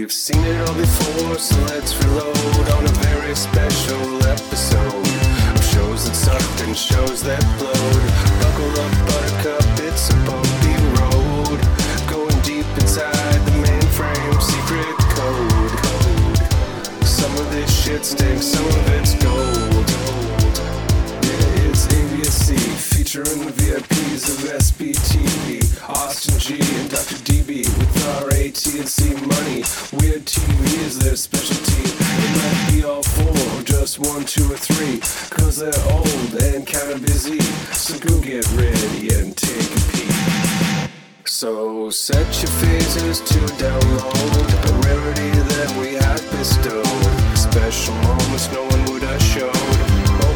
We've seen it all before, so let's reload on a very special episode of shows that sucked and shows that blowed. Buckle up, buttercup, it's a bumpy road. Going deep inside the mainframe, secret code. Some of this shit stinks, some of it's featuring the VIPs of SBTV, Austin G and Dr. DB with our AT&C money. Weird TV is their specialty. It might be all four, just one, two, or three, cause they're old and kinda busy. So go get ready and take a peek. So set your phasers to download a rarity that we have bestowed. Special moments no one would showed.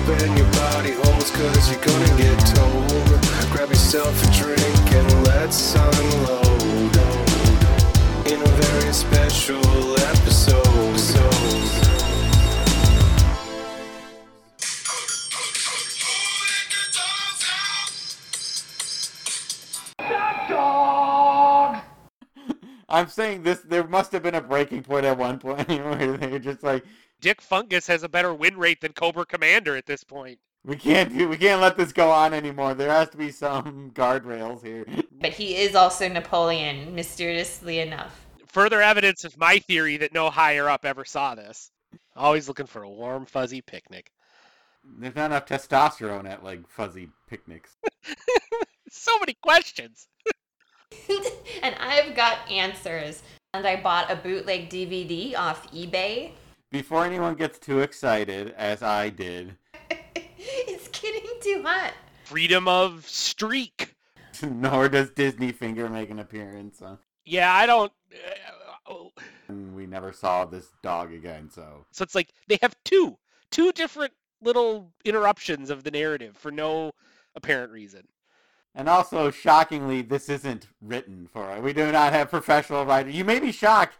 Open your body holes cause you're gonna get told. Grab yourself a drink and let's unload. In a very special episode. I'm saying this. There must have been a breaking point at one point you know where they're just like, Dick Fungus has a better win rate than Cobra Commander at this point. we can't do, we can't let this go on anymore. There has to be some guardrails here. But he is also Napoleon, mysteriously enough. Further evidence of my theory that no higher up ever saw this. Always looking for a warm, fuzzy picnic. There's not enough testosterone at like fuzzy picnics. So many questions. and I've got answers. And I bought a bootleg DVD off eBay. Before anyone gets too excited, as I did, it's getting too hot. Freedom of streak. nor does Disney Finger make an appearance. Uh, Yeah, I don't. Uh, and we never saw this dog again. So so it's like they have two, two different little interruptions of the narrative for no apparent reason. And also, shockingly, this isn't written for it. We do not have professional writers. You may be shocked.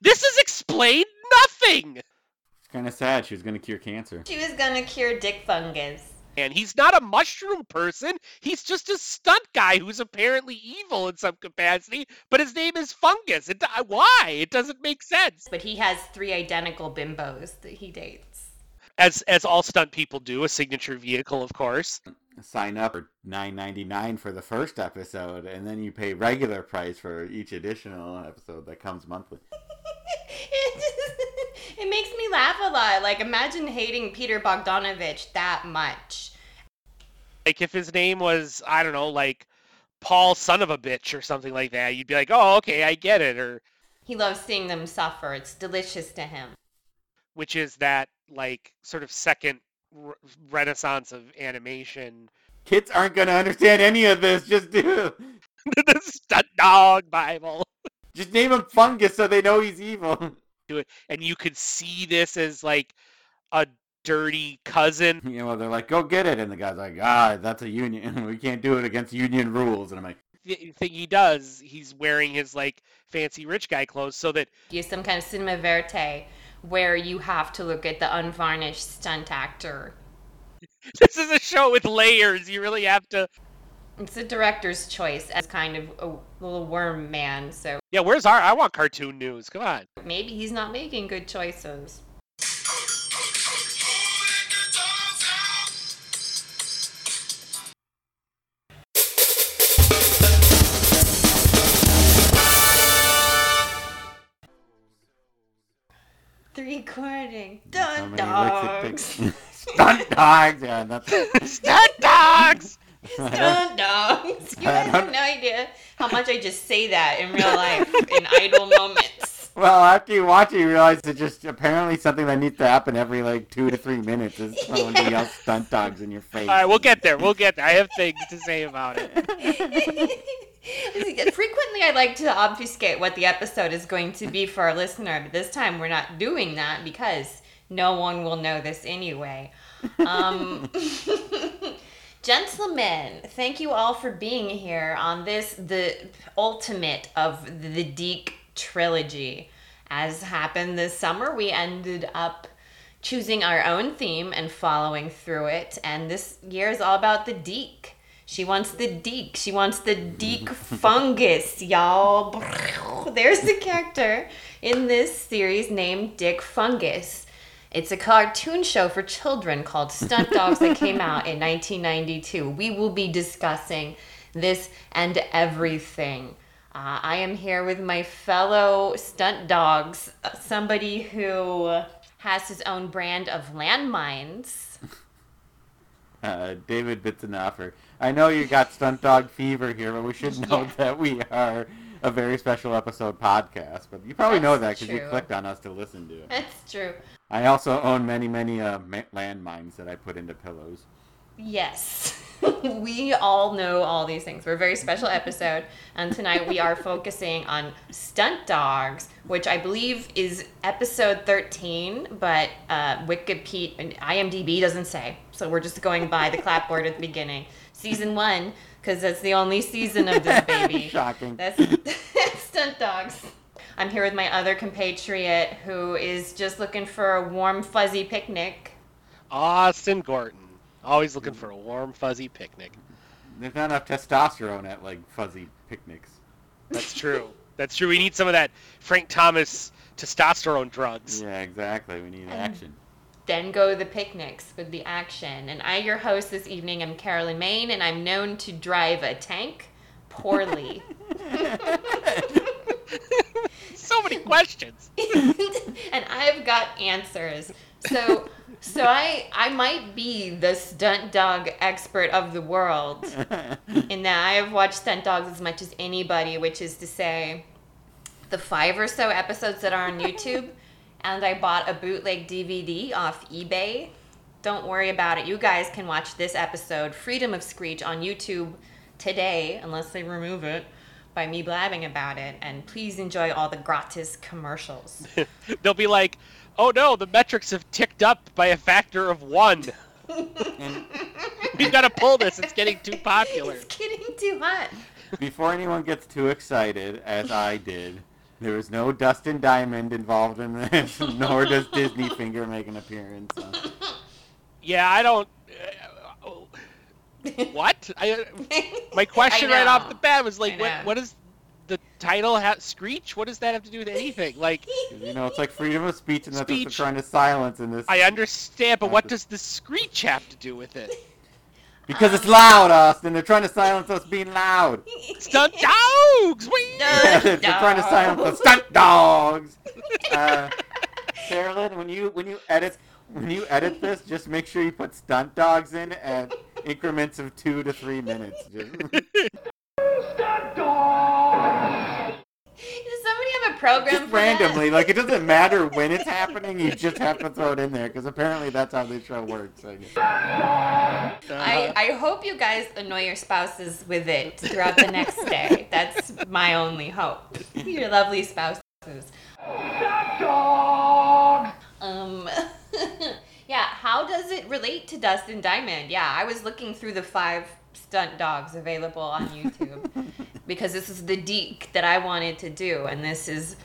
This is explained nothing. It's kind of sad. She was going to cure cancer. She was gonna cure dick fungus. And he's not a mushroom person. He's just a stunt guy who's apparently evil in some capacity, but his name is Fungus. It, uh, why? It doesn't make sense. But he has three identical bimbos that he dates. As as all stunt people do, a signature vehicle, of course. Sign up for nine ninety nine for the first episode, and then you pay regular price for each additional episode that comes monthly. it, makes me laugh a lot. Like, imagine hating Peter Bogdanovich that much. Like if his name was, I don't know, like Paul son of a bitch or something like that, you'd be like, "Oh, okay, I get it." Or He loves seeing them suffer. It's delicious to him. which is that like sort of second re- renaissance of animation. Kids aren't going to understand any of this. Just do. the stunt dog Bible. Just name him Fungus so they know he's evil. do it, and you could see this as like a dirty cousin. You know, they're like, go get it. And the guy's like, ah, that's a union. We can't do it against union rules. And I'm like, The thing he does, he's wearing his like fancy rich guy clothes so that Use some kind of cinema verite where you have to look at the unvarnished stunt actor. this is a show with layers. You really have to. It's the director's choice as kind of a little worm man, so Yeah, where's our? I want cartoon news. Come on. maybe he's not making good choices. The recording. how Dun dogs. licks it takes. Stunt dawgs. Yeah, that's Stunt dawgs. Dun dogs. You guys have no idea how much I just say that in real life in idle moments. Well, after you watch it, you realize it's just apparently something that needs to happen every like two to three minutes. Is somebody yells stunt dawgs in your face. All right, we'll get there. We'll get there. I have things to say about it. Frequently, I like to obfuscate what the episode is going to be for our listener, but this time we're not doing that because no one will know this anyway. Um, gentlemen, thank you all for being here on this, the ultimate of the DiC trilogy. As happened this summer, we ended up choosing our own theme and following through it, and this year is all about the DiC. She wants the DiC. She wants the DiC fungus, y'all. there's a character in this series named Dick Fungus. It's a cartoon show for children called Stunt Dawgs that came out in 1992. We will be discussing this and everything. Uh, I am here with my fellow stunt dawgs, somebody who has his own brand of landmines. Uh, David Bitzenoffer. I know you got stunt dog fever here, but we should note Yeah. that we are a very special episode podcast. But you probably know that because you clicked on us to listen to it. That's true. I also own many, many uh, landmines that I put into pillows. Yes. we all know all these things. We're a very special episode, and tonight we are focusing on stunt dawgs, which I believe is episode 13, but uh, Wikipedia and IMDb doesn't say. So we're just going by the clapboard at the beginning. Season one, because that's the only season of this baby. Shocking. That's stunt dawgs. I'm here with my other compatriot who is just looking for a warm, fuzzy picnic. Austin Gorton. Always looking for a warm, fuzzy picnic. There's not enough testosterone at like fuzzy picnics. That's true. That's true. We need some of that Frank Thomas testosterone drugs. Yeah, exactly. We need action. Then go the picnics with the action. And I, your host this evening, am Carolyn Main, and I'm known to drive a tank poorly. So many questions. and I've got answers. So, so I, I might be the stunt dog expert of the world in that I have watched stunt dawgs as much as anybody, which is to say, the five or so episodes that are on YouTube, and I bought a bootleg DVD off eBay. Don't worry about it. You guys can watch this episode, Freedom of Screech, on YouTube today, unless they remove it by me blabbing about it. And please enjoy all the gratis commercials. They'll be like, "Oh no, the metrics have ticked up by a factor of one. We've got to pull this. It's getting too popular." it's getting too hot. before anyone gets too excited, as I did, there is no Dustin Diamond involved in this, nor does Disney Finger make an appearance. Uh, Yeah, I don't. Uh, oh. What? I, my question I right off the bat was like, what? know. What is the title? Ha- Screech? What does that have to do with anything? Like, you know, it's like freedom of speech, and that's what they're trying to silence in this. I understand, but what does the screech have to do with it? Because it's loud, Austin. They're trying to silence us being loud. Stunt dawgs! Whee! No. they're trying to silence the stunt dawgs. Uh, Carolyn, when you when you edit when you edit this, just make sure you put stunt dawgs in at increments of two to three minutes. Just, Does somebody have a program just for that? randomly, like it doesn't matter when it's happening. You just have to throw it in there because apparently that's how this show works. I guess. I, I hope you guys annoy your spouses with it throughout the next day. That's my only hope. Your lovely spouses. Um, yeah, how does it relate to Dustin Diamond? Yeah, I was looking through the five stunt dawgs available on YouTube because this is the DiC that I wanted to do, and this is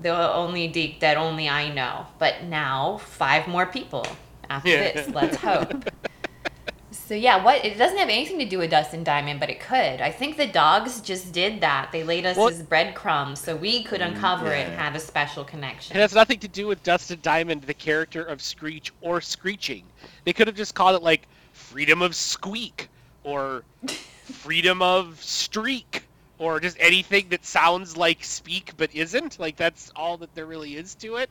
the only DiC that only I know. But now, five more people after Yeah. this. Let's hope. So yeah, what it doesn't have anything to do with Dustin Diamond, but it could. I think the dogs just did that. They laid us Well- as breadcrumbs so we could mm, uncover it and have a special connection. It has nothing to do with Dustin Diamond, the character of Screech, or Screeching. They could have just called it like Freedom of Squeak, or Freedom of Streak, or just anything that sounds like speak but isn't. Like that's all that there really is to it.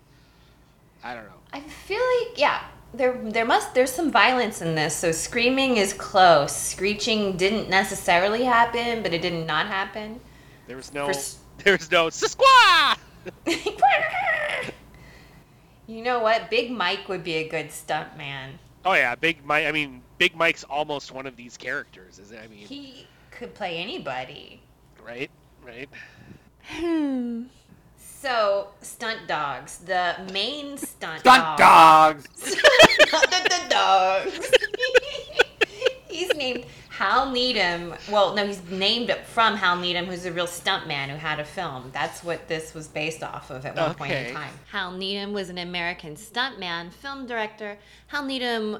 I don't know. I feel like yeah, there there must there's some violence in this. So screaming is close. Screeching didn't necessarily happen, but it did not happen. There was no. For There was no Sisqua. you know what? Big Mike would be a good stunt man. Oh yeah, Big Mike. I mean, Big Mike's almost one of these characters, is it? I mean, He could play anybody. right, right. Hmm. So stunt dawgs, the main stunt Stunt dog- dogs. the, the dogs. he's named Hal Needham. Well, no, he's named from Hal Needham, who's a real stuntman who had a film. That's what this was based off of at one point in time. Hal Needham was an American stuntman, film director. Hal Needham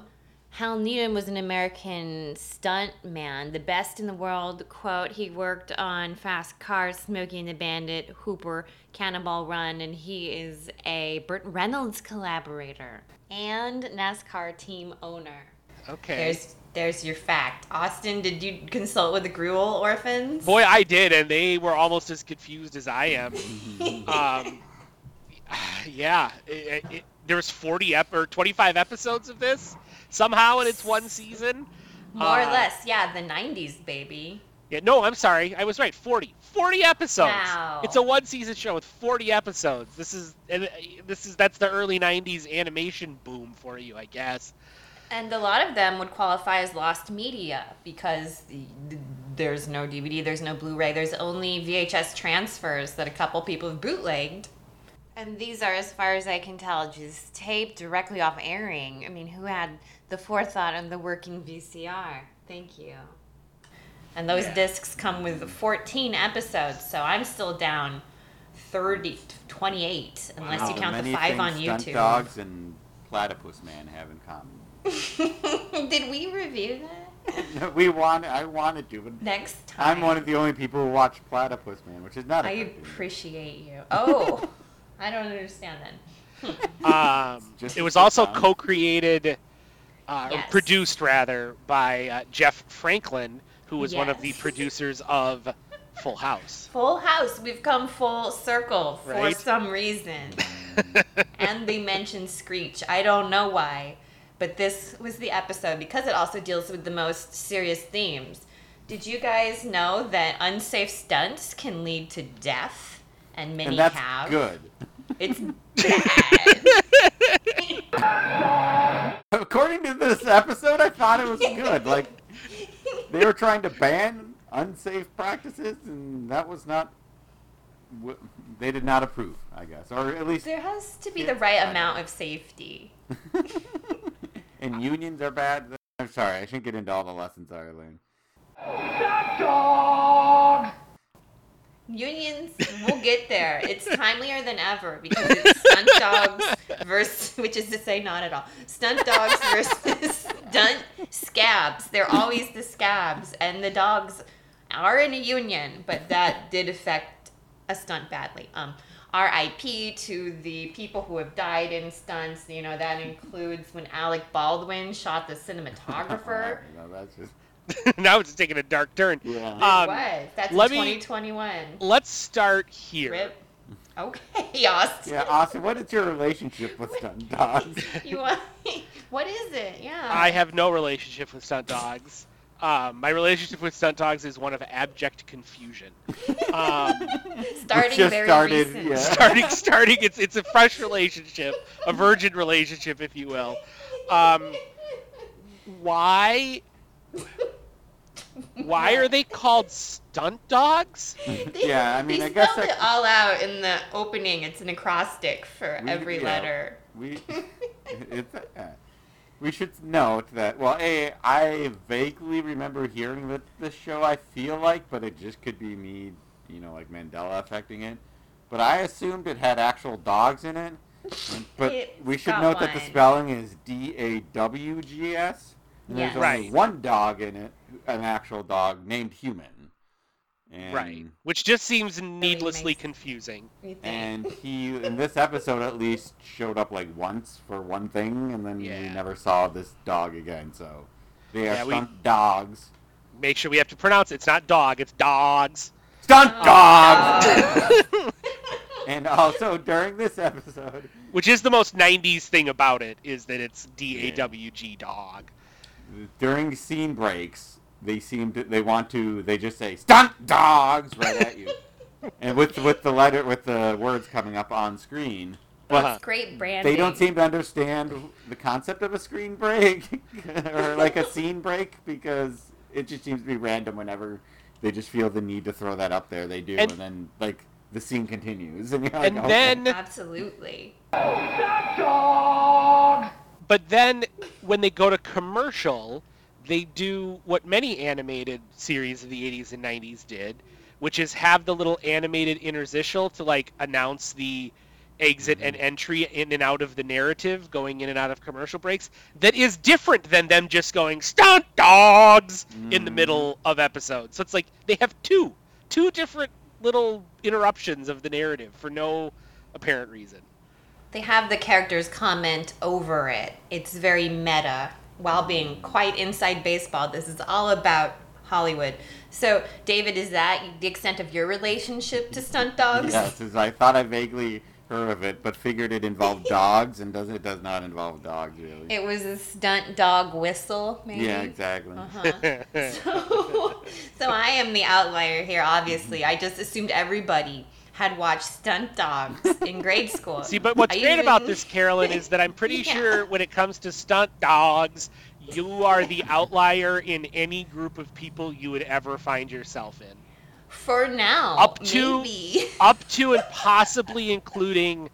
Hal Needham was an American stunt man, the best in the world. Quote, he worked on Fast Cars, Smokey and the Bandit, Hooper, Cannonball Run, and he is a Burt Reynolds collaborator and NASCAR team owner. Okay. There's there's your fact. Austin, did you consult with the Gruel orphans? Boy, I did, and they were almost as confused as I am. um, yeah, it, it, there was 40 ep- or 25 episodes of this somehow, and it's one season. More or Uh, less, yeah, the 90s, baby. Yeah, no, I'm sorry, I was right. 40, 40 episodes. Wow. It's a one-season show with 40 episodes. This is and uh, this is that's the early 90s animation boom for you, I guess. And a lot of them would qualify as lost media because the, the- there's no DVD, there's no Blu-ray, there's only VHS transfers that a couple people have bootlegged. And these are, as far as I can tell, just taped directly off airing. I mean, who had the forethought on the working VCR? Thank you. And those Yeah. discs come with 14 episodes, so I'm still down 30, 28, unless Wow, you count the many five on things Stunt YouTube. dogs and platypus man have in common. Did we review that? we want. I wanted to, but Next time. I'm one of the only people who watch Platypus Man, which is not. a I cartoon. appreciate you. Oh, I don't understand then. Um, Just it was also down. co-created, uh, Yes. produced rather, by uh, Jeff Franklin, who was one of the producers of Full House. Full House. We've come full circle for Right. some reason. and they mentioned Screech. I don't know why, but this was the episode because it also deals with the most serious themes. Did you guys know that unsafe stunts can lead to death? And many and that's have. good. It's bad. According to this episode, I thought it was good. Like they were trying to ban unsafe practices, and that was not. They did not approve, I guess, or at least. there has to be the right amount of safety. and unions are bad. I'm sorry, I shouldn't get into all the lessons I learned. Unions, we'll get there. It's timelier than ever because it's stunt dogs versus, which is to say, not at all. Stunt dogs versus stunt scabs. They're always the scabs, and the dogs are in a union, but that did affect a stunt badly. Um, R.I.P. to the people who have died in stunts. You know that includes when Alec Baldwin shot the cinematographer. No, now it's taking a dark turn. yeah. It Um, was. That's let in me- 2021. Let's start here. Rip. Okay, Austin. yeah, Austin, what is your relationship with stunt dawgs? You want, what is it? Yeah. I have no relationship with stunt dawgs. Um, my relationship with stunt dawgs is one of abject confusion. Um, starting just very started, recent. yeah. starting, starting, it's it's a fresh relationship, a virgin relationship, if you will. Um, why? Why are they called stunt dawgs? They, Yeah, I mean, they I guess spelled that- it all out in the opening. It's an acrostic for We- every yeah. letter. We, it's, uh, we should note that. Well, a I vaguely remember hearing that this show. I feel like, but it just could be me, you know, like Mandela affecting it. But I assumed it had actual dogs in it. And- But It's we should got note that the spelling is D A W G S. And Yes. there's only Right. one dog in it, an actual dog named Human. And, Right. Which just seems needlessly makes- confusing. And he, in this episode at least, showed up like once for one thing, and then we never saw this dog again. So they are Yeah, we- stunt dawgs. Make sure we have to pronounce it. It's not dog, it's dogs. Stunt Oh, dogs! and also during this episode, Which is the most 90s thing about it, is that it's D-A-W-G dog. During scene breaks, they seem to they want to they just say stunt dawgs right at you, and with with the letter with the words coming up on screen. But Uh-huh. Great branding. they don't seem to understand the concept of a screen break or like a scene break because it just seems to be random whenever they just feel the need to throw that up there. They do, and, And- then like the scene continues, and you're like, And okay. then Absolutely. But then when they go to commercial, they do what many animated series of the 80s and 90s did, which is have the little animated interstitial to like announce the exit and mm-hmm. entry in and out of the narrative, going in and out of commercial breaks, that is different than them just going stunt dawgs in the middle mm. of episodes. So it's like they have two, two different little interruptions of the narrative for no apparent reason. They have the characters comment over it. It's very meta while being quite inside baseball. This is all about Hollywood. So, David, is that the extent of your relationship to stunt dawgs? Yes, I thought I vaguely heard of it, but figured it involved dogs, and does it does not involve dogs really. It was a stunt dog whistle, maybe. yeah, exactly. Uh-huh. So, so I am the outlier here. Obviously, I just assumed everybody had watched Stunt Dawgs in grade school. See, but what's I great about this, Carolyn, is that I'm pretty Yeah. sure when it comes to stunt dawgs, you are the outlier in any group of people you would ever find yourself in. For now, Up to- maybe. Up to and possibly including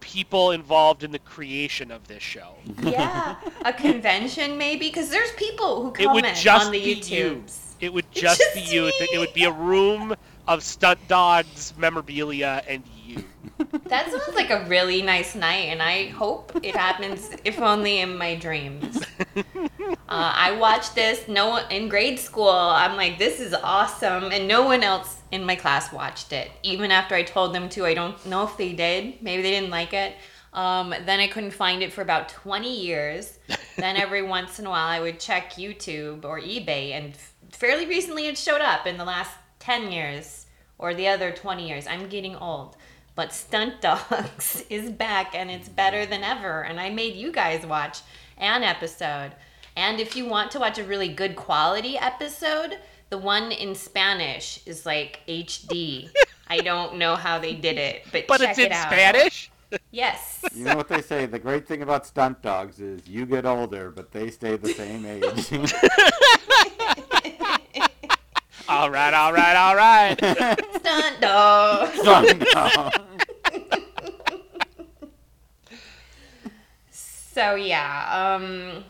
people involved in the creation of this show. yeah, a convention maybe because there's people who It comment would just on the be you. It would just, just be you. me. It would be a room of stunt dawgs memorabilia and you. That sounds like a really nice night, and I hope it happens, if only in my dreams. Uh, I watched this. No one in grade school. I'm like, this is awesome, and no one else in my class watched it. Even after I told them to, I don't know if they did. Maybe they didn't like it. Um, then I couldn't find it for about 20 years. then every once in a while, I would check YouTube or eBay, and f- fairly recently it showed up in the last 10 years or the other 20 years. I'm getting old. But Stunt Dogs is back and it's better than ever. And I made you guys watch an episode. And if you want to watch a really good quality episode, the one in Spanish is like HD. I don't know how they did it, but, But check it's it in out. Spanish? Yes. You know what they say? The great thing about stunt dawgs is you get older, but they stay the same age. All right, all right, all right. Stunt Dawgs. stunt dawgs. So yeah, um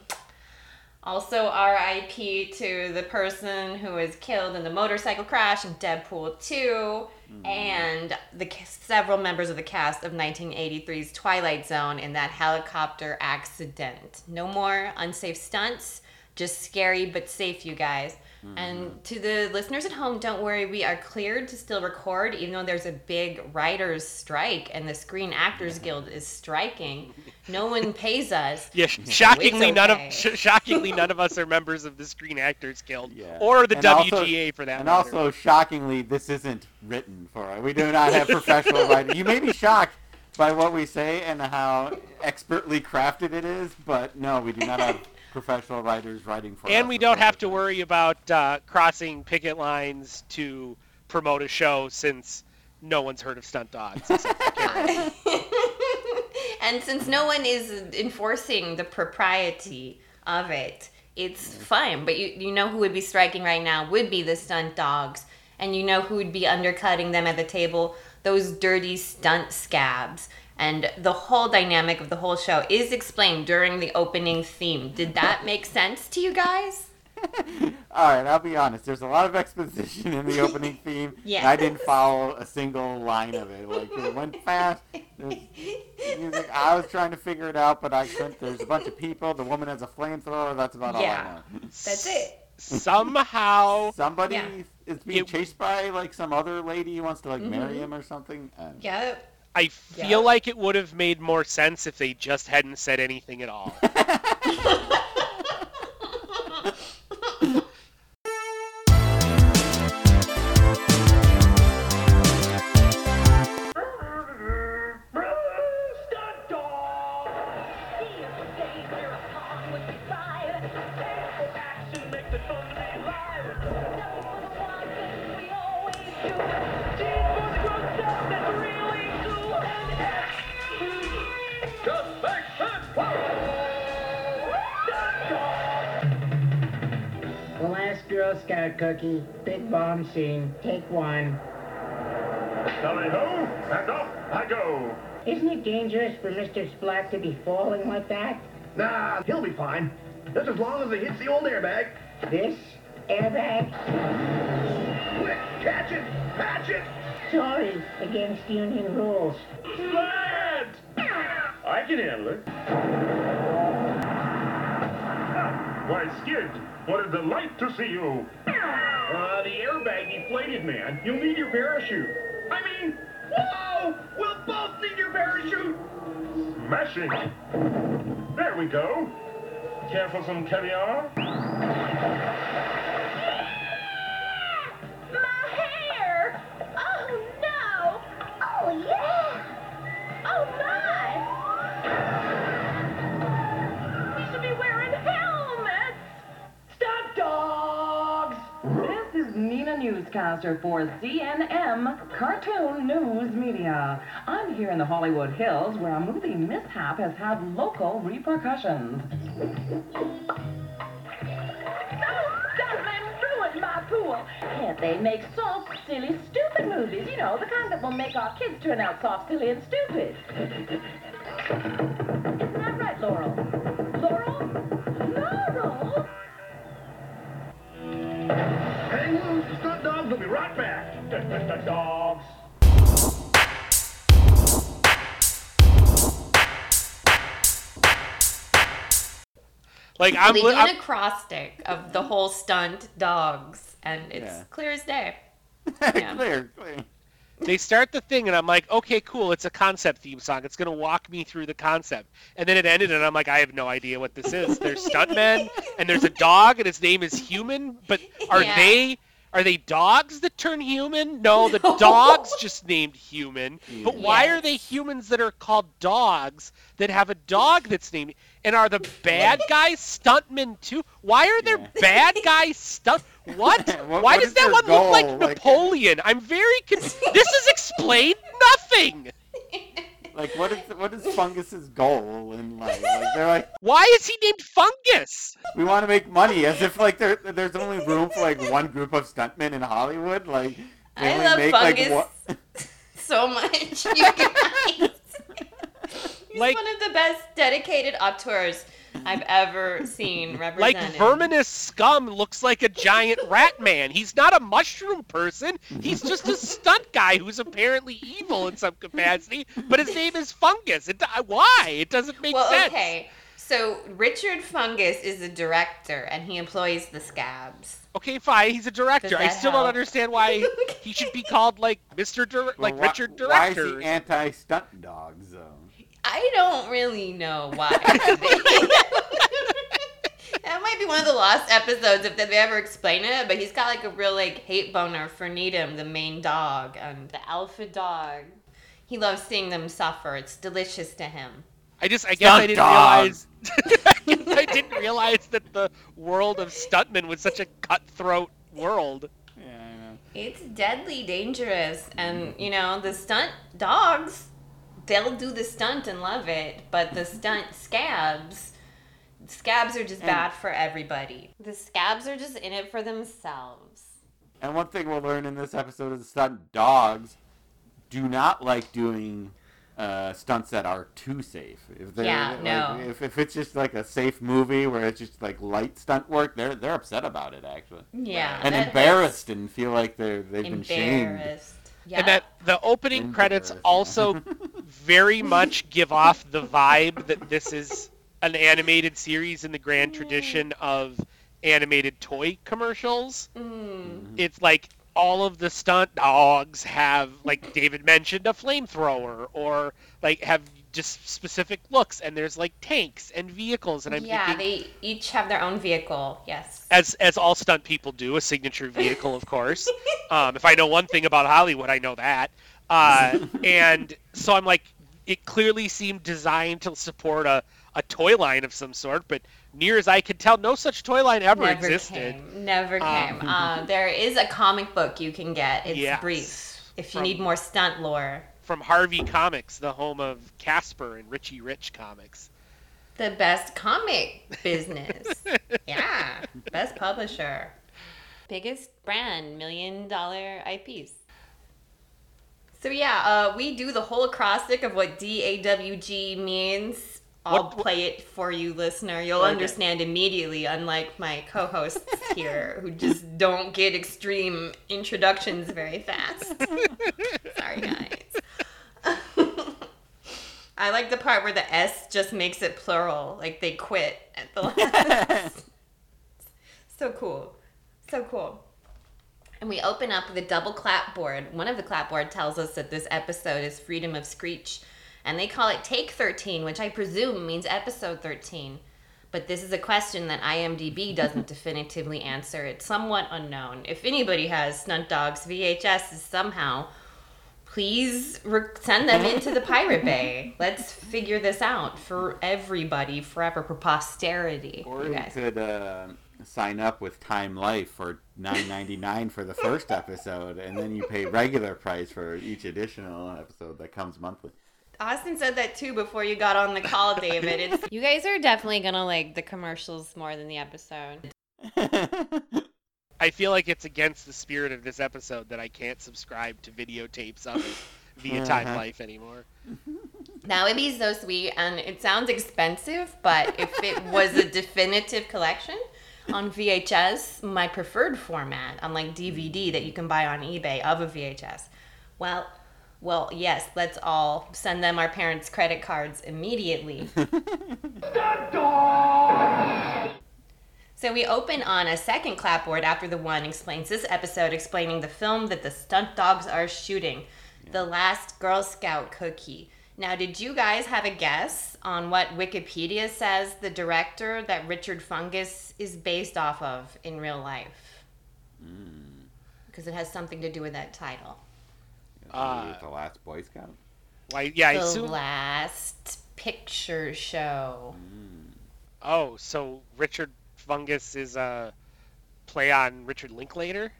also RIP to the person who was killed in the motorcycle crash in Deadpool 2 and the several members of the cast of 1983's Twilight Zone in that helicopter accident. No more unsafe stunts, just scary but safe you guys. And to the listeners at home, don't worry, we are cleared to still record, even though there's a big writers' strike and the Screen Actors Guild is striking. No one pays us. Yeah, sh- shockingly, none of sh- shockingly none of us are members of the Screen Actors Guild Yeah. or the And also- WGA for that And matter. also, shockingly, this isn't written for it. We do not have professional writers. You may be shocked by what we say and how expertly crafted it is, but no, we do not have professional writers writing for us. and we don't have to worry about uh, crossing picket lines to promote a show since no one's heard of stunt dawgs. except for Karen. and since no one is enforcing the propriety of it, it's fine. But you, you know who would be striking right now would be the stunt dawgs. And you know who would be undercutting them at the table? Those dirty stunt scabs. And the whole dynamic of the whole show is explained during the opening theme. Did that make sense to you guys? All right, I'll be honest. There's a lot of exposition in the opening theme. Yeah. and I didn't follow a single line of it. Like it went fast. Music. I was trying to figure it out, but I couldn't. There's a bunch of people. The woman has a flamethrower. That's about Yeah. all I know. That's it. Somehow, Somebody Yeah. is being It- chased by like some other lady who wants to like marry Mhm. him or something. Uh, Yep. I feel Yeah. like it would have made more sense if they just hadn't said anything at all. Scout cookie, big bomb scene, take one. Tally ho, and off I go. Isn't it dangerous for Mr. Splat to be falling like that? Nah, he'll be fine. Just as long as he hits the old airbag. This airbag? Quick, catch it, catch it. Sorry, against union rules. Splat! I can handle it. Why, Skid, what a delight to see you. Uh, the airbag deflated, man. You'll need your parachute. I mean, whoa! We'll both need your parachute. Smashing. There we go. Care for some caviar? Newscaster for CNN Cartoon News Media. I'm here in the Hollywood Hills where a movie mishap has had local repercussions. Those stuntmen ruined my pool! Can't they make soft, silly, stupid movies? You know, the kind that will make our kids turn out soft, silly, and stupid. Isn't that right, Laurel? Laurel? Laurel? Hang loose, the stunt dawgs will be right back. Stunt dawgs. Like I'm, they do I'm an acrostic of the whole stunt dawgs, and it's Yeah. clear as day. Yeah. clear, clear. they start the thing and I'm like, okay, cool, it's a concept theme song. It's gonna walk me through the concept. And then it ended and I'm like, I have no idea what this is. There's stuntmen and there's a dog and his name is human, but are Yeah. they are they dogs that turn human? No, the No. dog's just named human. But why Yes. are they humans that are called dogs that have a dog that's named and are the bad guys stuntmen too? Why are there Yeah. bad guys stunt what? What- Why what does that their one look like goal? Like- uh, Napoleon? I'm very con- This is explained nothing. Like, what is what is Fungus's goal in life? Like, they're like, Why is he named Fungus? we want to make money, as if like there there's only room for like one group of stuntmen in Hollywood. Like, they I only love make Fungus like one. so much, you guys. He's Like- one of the best dedicated auteurs I've ever seen Reverend Like. Verminous Skumm looks like a giant rat man. He's not a mushroom person. He's just a stunt guy who's apparently evil in some capacity. But his name is Fungus. It, why? It doesn't make Well, sense. okay. So Richard Fungus is a director, and he employs the scabs. Okay, fine. He's a director. I that still don't understand why he should be called like Mr. Dir- like Well, why- Richard Why Director. is he anti-stunt dawgs though? I don't really know why. that might be one of the lost episodes if they ever explain it. But he's got like a real like hate boner for Needham, the main dog, and the alpha dog. He loves seeing them suffer. It's delicious to him. I just, I guess I didn't dogs. realize. I didn't realize that the world of stuntmen was such a cutthroat world. Yeah, I know. It's deadly dangerous, and you know the stunt dawgs. They'll do the stunt and love it, but the stunt scabs, scabs are just And- bad for everybody. The scabs are just in it for themselves. And one thing we'll learn in this episode is stunt dawgs do not like doing uh, stunts that are too safe. If they're Yeah, like, no. if, if it's just like a safe movie where it's just like light stunt work, they're they're upset about it actually. Yeah, And embarrassed and feel like they're they've been shamed. Embarrassed. Yeah. And that the opening credits also very much give off the vibe that this is an animated series in the grand tradition of animated toy commercials. Mm. It's like all of the stunt dawgs have, like David mentioned, a flamethrower or like have just specific looks, and there's like tanks and vehicles, and I'm yeah, thinking, they each have their own vehicle. Yes. as as all stunt people do, a signature vehicle, of course. um, if I know one thing about Hollywood, I know that. Uh, and so I'm like, it clearly seemed designed to support a, a toy line of some sort, but near as I could tell, no such toy line ever Never existed. came. Never Um, came. Uh, there is a comic book you can get. It's Yes. brief. If you From- need more stunt lore. From Harvey Comics, the home of Casper and Richie Rich Comics. The best comic business. yeah. Best publisher. Biggest brand, million dollar IPs. So yeah, uh, we do the whole acrostic of what DAWG means. I'll What- play it for you, listener. You'll Okay. understand immediately, unlike my co-hosts here, who just don't get extreme introductions very fast. Sorry, guys. I like the part where the S just makes it plural, like they quit at the last. so cool. So cool. And we open up with a double clapboard. One of the clapboard tells us that this episode is Freedom of Screech, and they call it Take 13, which I presume means episode 13. But this is a question that IMDb doesn't definitively answer. It's somewhat unknown. If anybody has Stunt Dawgs VHS is somehow, please re- send them into the Pirate Bay. Let's figure this out for everybody, forever, for posterity. Or you you guys. could uh, sign up with Time Life for nine ninety nine for the first episode, and then you pay regular price for each additional episode that comes monthly. Austin said that too before you got on the call, David. It's, you guys are definitely gonna like the commercials more than the episode. I feel like it's against the spirit of this episode that I can't subscribe to videotapes of it via Time Uh-huh. Life anymore. That would be so sweet, and it sounds expensive, but if it was a definitive collection on VHS, my preferred format, unlike DVD that you can buy on eBay of a VHS, well, well, yes, let's all send them our parents' credit cards immediately. So we open on a second clapboard after the one explains this episode, explaining the film that the stunt dawgs are shooting, The Last Girl Scout Cookie. Now, did you guys have a guess on what Wikipedia says the director that Richard Fungus is based off of in real life? Because it has something to do with that title. Uh, the last Boy Scout. Why? Yeah, I the assume. Last Picture Show. Oh, so Richard Fungus is a play on Richard Linklater?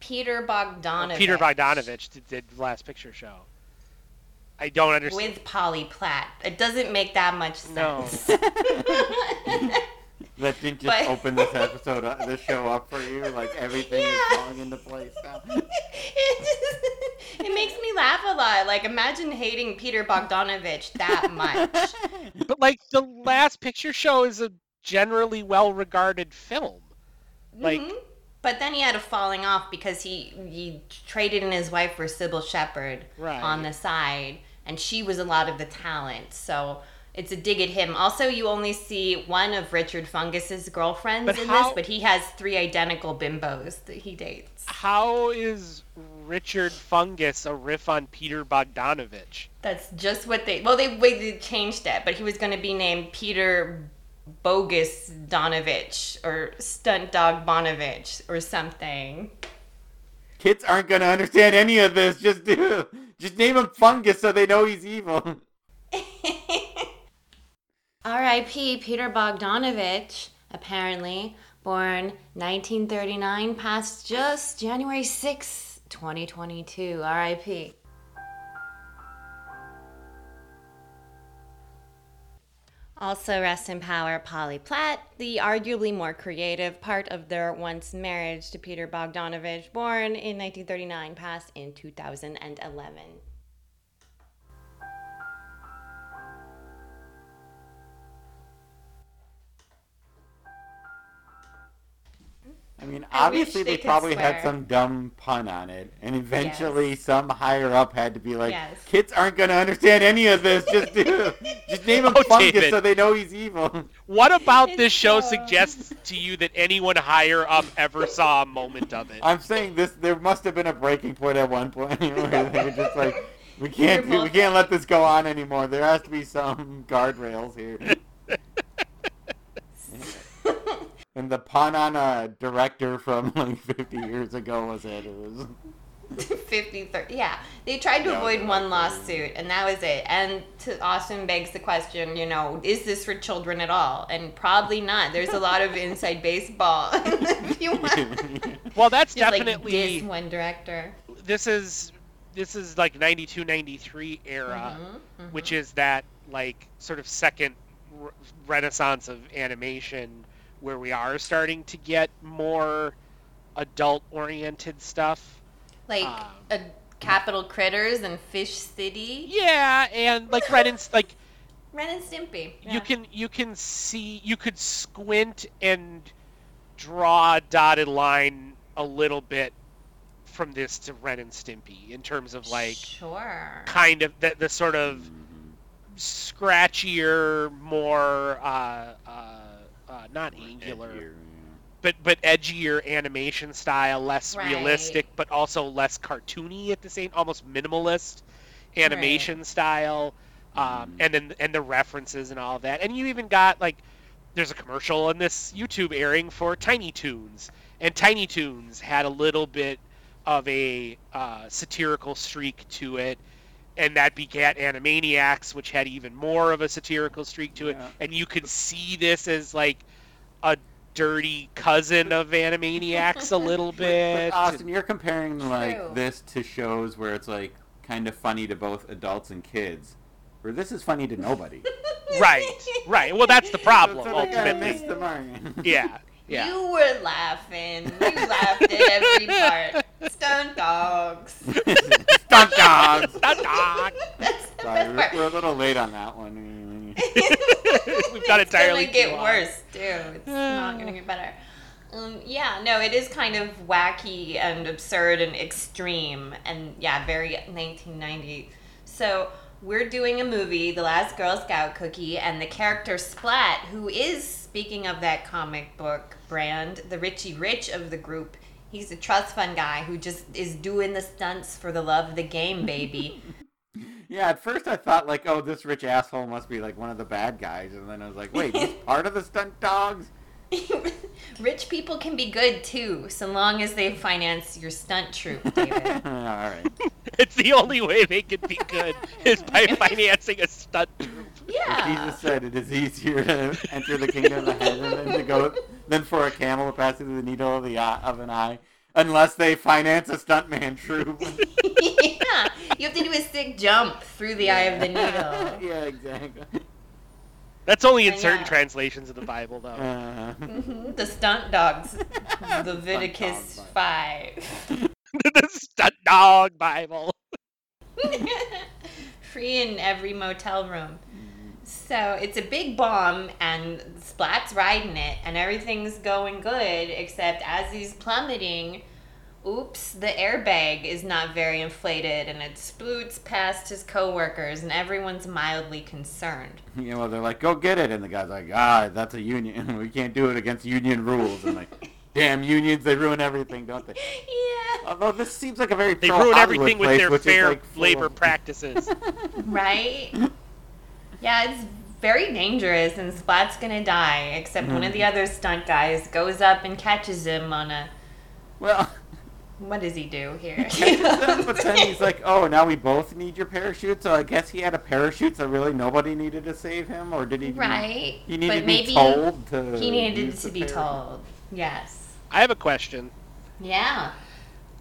Peter Bogdanovich. Oh, Peter Bogdanovich did, did the Last Picture Show. I don't understand. With Polly Platt. It doesn't make that much sense. No. That didn't just But- open this episode, up, this show up for you. Like everything Yeah. is falling into place now. it, just, it makes me laugh a lot. Like, imagine hating Peter Bogdanovich that much. but like the Last Picture Show is a generally well-regarded film. Like Mhm. But then he had a falling off because he he traded in his wife for Cybill Shepherd Right. on the side, and she was a lot of the talent. So it's a dig at him. Also, you only see one of Richard Fungus's girlfriends But in how- this, but he has three identical bimbos that he dates. how is Richard Fungus a riff on Peter Bogdanovich? That's just what they. Well, they, they changed it, but he was going to be named Peter Bogus Donovich or Stunt Dog Bonovich or something. Kids aren't gonna understand any of this. Just do, just name him Fungus so they know he's evil. R.I.P. Peter Bogdanovich, apparently born 1939, passed just January 6, 2022. R.I.P. Also, rest in power, Polly Platt, the arguably more creative part of their once marriage to Peter Bogdanovich, born in 1939, passed in 2011. I mean, I obviously they they, could probably had some dumb pun on it, and eventually some higher up had to be like, Yes. "Kids aren't gonna understand any of this. Just do, just name him Oh, Fungus David. so they know he's evil." What about It's this show so- suggests to you that anyone higher up ever saw a moment of it? I'm saying this. There must have been a breaking point at one point where they were just like, "We can't, do, we can't let this go on anymore. There has to be some guardrails here." And the pun on a director from like 50 years ago was it. It was 50 30 yeah. They tried to Yeah, avoid one like, lawsuit and that was it. And to austin begs the question you know is this for children at all? And probably not. There's a lot of inside baseball. If you want Well, that's just like definitely diss one director. this is this is like 92 93 era Mhm, which is that like sort of second r- renaissance of animation where we are starting to get more adult oriented stuff. Like Um, a Capitol Critters and fish city? Yeah and like ren and like ren and stimpy you can you can see you could squint and draw a dotted line a little bit from this to ren and stimpy in terms of like sure. kind of the, the sort of scratchier, more uh, uh, uh, not angular, Edgier, but but edgier animation style, less Right. realistic, but also less cartoony at the same, almost minimalist animation style, um, and then and the references and all of that. And you even got like, there's a commercial in this YouTube airing for Tiny Toons, and Tiny Toons had a little bit of a uh, satirical streak to it. And that begat Animaniacs, which had even more of a satirical streak to it. Yeah. And you could see this as like a dirty cousin of Animaniacs a little bit. But Austin, you're comparing True. like this to shows where it's like kind of funny to both adults and kids, where this is funny to nobody. right, right. Well, that's the problem So ultimately. the. Yeah, yeah. You were laughing. You laughed at every part. Stone dogs. Stunt dawgs. Dog, dog. That's the Sorry, best we're, we're a little late on that one. We've got it's entirely gonna get too long. worse too. It's not gonna get better. Um, yeah, no, it is kind of wacky and absurd and extreme, and yeah, very 1990. So we're doing a movie, The Last Girl Scout Cookie, and the character Splat, who is speaking of that comic book brand, the Richie Rich of the group. He's a trust fund guy who just is doing the stunts for the love of the game, baby. Yeah, at first I thought like, oh, this rich asshole must be like one of the bad guys, and then I was like, wait, he's part of the stunt dawgs. Rich people can be good too, so long as they finance your stunt troupe, David. All right. It's the only way they can be good is by financing a stunt troupe. Yeah. Jesus said it is easier to enter the kingdom of heaven than to go than for a camel to pass through the needle of the eye, of an eye, unless they finance a stuntman troupe. yeah. You have to do a sick jump through the eye of the needle. yeah, exactly. That's only in certain translations of the Bible, though. Uh, Mhm, The stunt dawgs. Leviticus Stunt 5. the stunt dog Bible. Free in every motel room. So it's a big bomb, and Splat's riding it, and everything's going good, except as he's plummeting, oops, the airbag is not very inflated, and it sploots past his coworkers, and everyone's mildly concerned. you know, they're like, go get it, and the guy's like, ah, that's a union. We can't do it against union rules. And like, damn unions, they ruin everything, don't they? Yeah. Although this seems like a very They ruin Hollywood everything with their fair like, labor of- practices. Right? Yeah, it's very dangerous, and Splat's gonna die, except one of the other stunt guys goes up and catches him on a. Well, What does he do here? but then he's like, oh, now we both need your parachute. So I guess he had a parachute, so really nobody needed to save him, or did he? right? He needed but to maybe be told to. he needed to be parachute. told. Yes. I have a question. Yeah.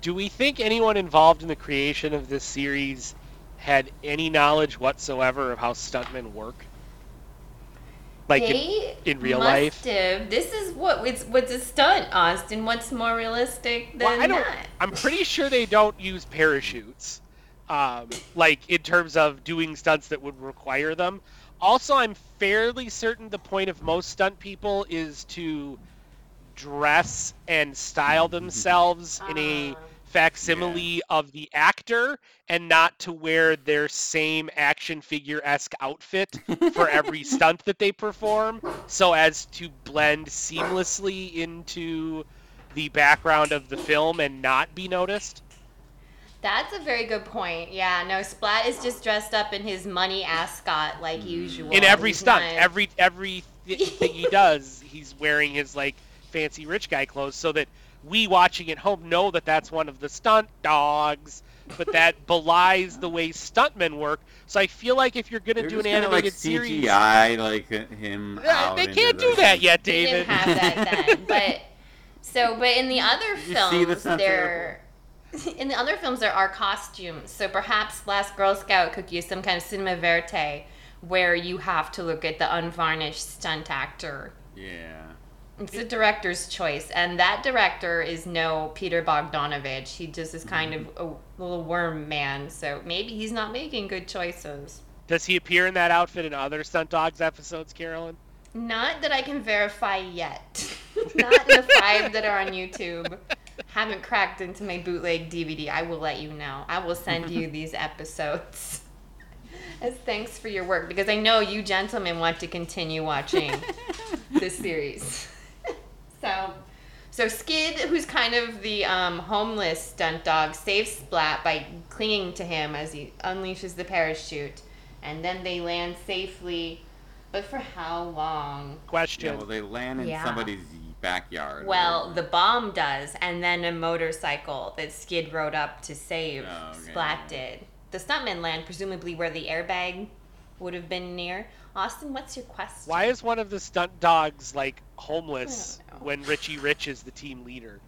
Do we think anyone involved in the creation of this series had any knowledge whatsoever of how stuntmen work? Like in, they in real must life? Have, this is what it's what's a stunt, Austin. What's more realistic than Well, I don't. that? I'm pretty sure they don't use parachutes, um, like in terms of doing stunts that would require them. Also, I'm fairly certain the point of most stunt people is to dress and style themselves in a Facsimile of the actor and not to wear their same action figure esque outfit for every stunt that they perform so as to blend seamlessly into the background of the film and not be noticed. That's a very good point. Yeah, no, Splat is just dressed up in his money ascot like mm. usual. In every He's stunt, not- every every th- thing he does, he's wearing his like fancy rich guy clothes so that we watching at home know that that's one of the stunt dogs, but that belies the way stuntmen work. So I feel like if you're going to They're do an just animated like series, CGI like him. Out they can't do that yet, They David. didn't have that then, but so but in the other You the films there in the other films there are costumes. So perhaps Last Girl Scout Cookie is some kind of cinema verte where you have to look at the unvarnished stunt actor. Yeah. It's the director's choice, and that director is no Peter Bogdanovich. He just is kind of a little worm man, so maybe he's not making good choices. Does he appear in that outfit in other Stunt Dawgs episodes, Carolyn? Not that I can verify yet. Not in the five that are on YouTube. Haven't cracked into my bootleg DVD. I will let you know. I will send you these episodes. As thanks for your work, because I know you gentlemen want to continue watching this series. So, so Skid, who's kind of the um, homeless stunt dog, saves Splat by clinging to him as he unleashes the parachute, and then they land safely. But for how long? Question. Yeah, well, they land in Yeah. somebody's backyard. Well, the bomb does, and then a motorcycle that Skid rode up to save Oh, okay. Splat did. The stuntman land presumably where the airbag would have been near. Austin, what's your question? Why is one of the stunt dawgs like homeless I don't know. when Richie Rich is the team leader?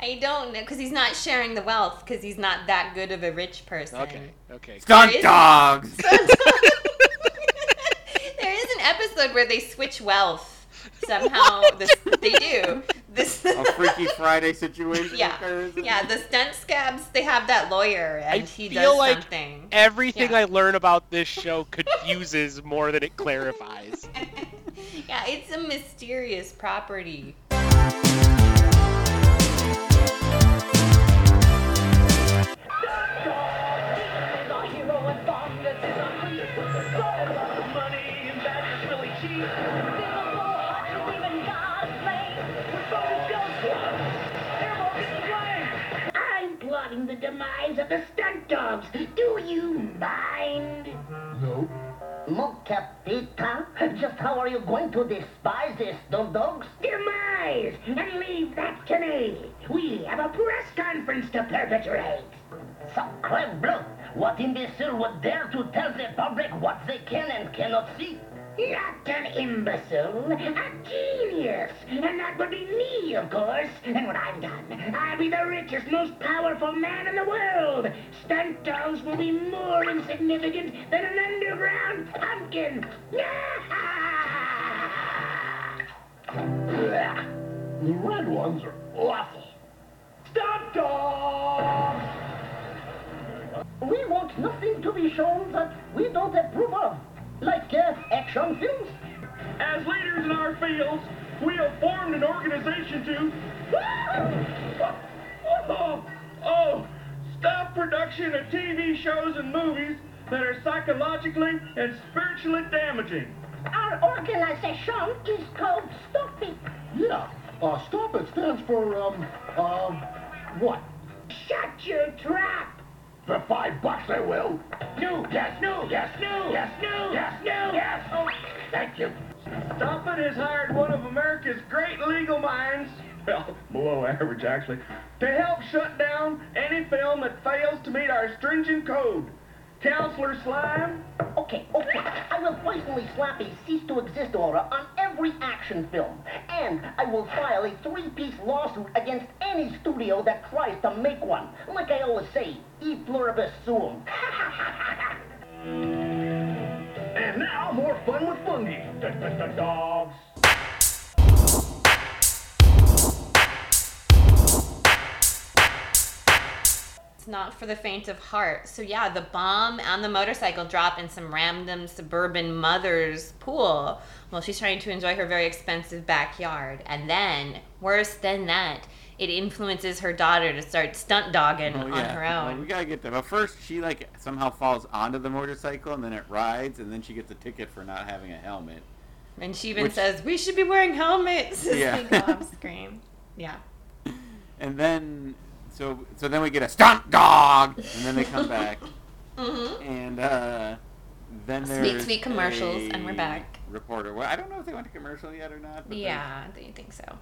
I don't know, because he's not sharing the wealth, because he's not that good of a rich person. Okay, okay. stunt There is- dogs. there is an episode where they switch wealth. Somehow, this, they do. This. A Freaky Friday situation Yeah, occurs. yeah. The stunt scabs, they have that lawyer, and I he feel does like something. Everything Yeah. I learn about this show confuses more than it clarifies. yeah, it's a mysterious property. The demise of the stunt dawgs. Do you mind? No. Mon Capitan, just how are you going to despise these stunt dawgs? Demise! And leave that to me. We have a press conference to perpetrate. Sacre bleu! What imbecile would dare to tell the public what they can and cannot see? Not an imbecile, a genius. And that would be me, of course. And when I'm done, I'll be the richest, most powerful man in the world. Stunt dawgs will be more insignificant than an underground pumpkin. The red ones are awful. Stunt dawgs! We want nothing to be shown that we don't approve of. Like uh, action films. As leaders in our fields, we have formed an organization to. Oh, oh, stop production of TV shows and movies that are psychologically and spiritually damaging. Our organization is called Stop It. Yeah. Uh, stop it stands for, um, um, what? Shut your trap. For five bucks I will. No, yes, no, yes, no, yes, no, yes, no, yes. Oh, Thank you. It has hired one of America's great legal minds, well, below average actually, to help shut down any film that fails to meet our stringent code. Counselor Slime, Okay, okay. I will personally slap a cease to exist order on every action film. And I will file a three piece lawsuit against any studio that tries to make one. Like I always say, e pluribus sum. and now more fun with fungi. Dogs. It's not for the faint of heart. So yeah, the bomb and the motorcycle drop in some random suburban mother's pool while she's trying to enjoy her very expensive backyard. And then, worse than that, it influences her daughter to start stunt dogging Oh, on yeah. her Well, own. we gotta get there. But first, she like somehow falls onto the motorcycle, and then it rides, and then she gets a ticket for not having a helmet. and she even which- says, "We should be wearing helmets." Yeah. they off screen. Yeah. And then, so so then we get a stunt dog, and then they come back, Mm-hmm. and uh, then Sweet, there's sweet commercials, and we're back. Reporter. Well, I don't know if they went to commercial yet or not. Yeah, do you think so?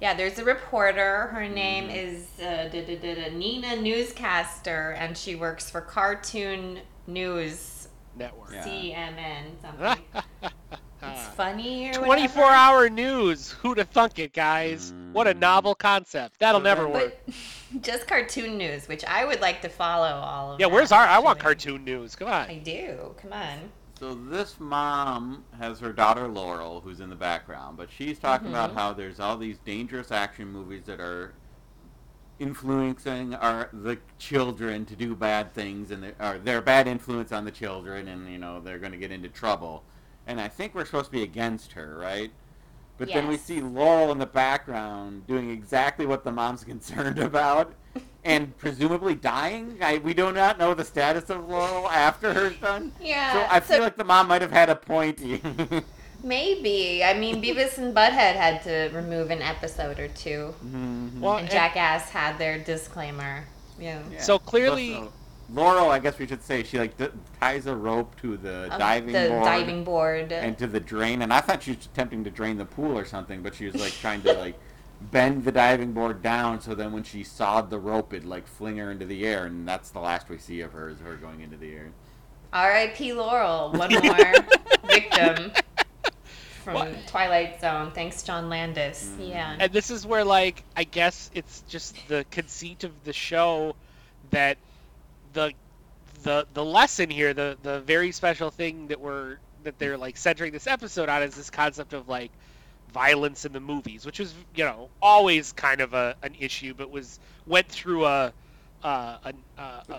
Yeah, there's a reporter. Her name Mm-hmm. is uh, da, da, da, da, Nina Newscaster, and she works for Cartoon News Network. Yeah. CNN something. it's funny 24 whatever. hour news. Who'd have thunk it, guys? What a Mm. novel concept. That'll So never then- work. Just cartoon news, which I would like to follow all of. Yeah, where's that, our? I want cartoon news. Come on. I do. Come on. So this mom has her daughter Laurel, who's in the background, but she's talking about Mm-hmm. how there's all these dangerous action movies that are influencing our the children to do bad things, and they're, or they're bad influence on the children, and you know they're going to get into trouble. And I think we're supposed to be against her, right? But then we see Laurel in the background doing exactly what the mom's concerned about, and presumably dying. I, we do not know the status of Laurel after her son. Yeah. So I feel like the mom might have had a point. maybe. I mean, Beavis and Butthead had to remove an episode or two, mm-hmm. Well, and and- Jackass had their disclaimer. Yeah. Yeah. So clearly- So, Laurel, I guess we should say, she like d- ties a rope to the Of diving the board diving board. and to the drain, and I thought she was attempting to drain the pool or something, but she was like trying to like bend the diving board down so then when she sawed the rope, it'd like fling her into the air, and that's the last we see of her is her going into the air. R.I.P. Laurel, one more victim from What? Twilight Zone. Thanks, John Landis. Mm. Yeah. And this is where, like, I guess it's just the conceit of the show that the the the lesson here, the the very special thing that we're that they're like centering this episode on is this concept of like violence in the movies, which was you know always kind of a an issue, but was went through a uh, a, uh, uh,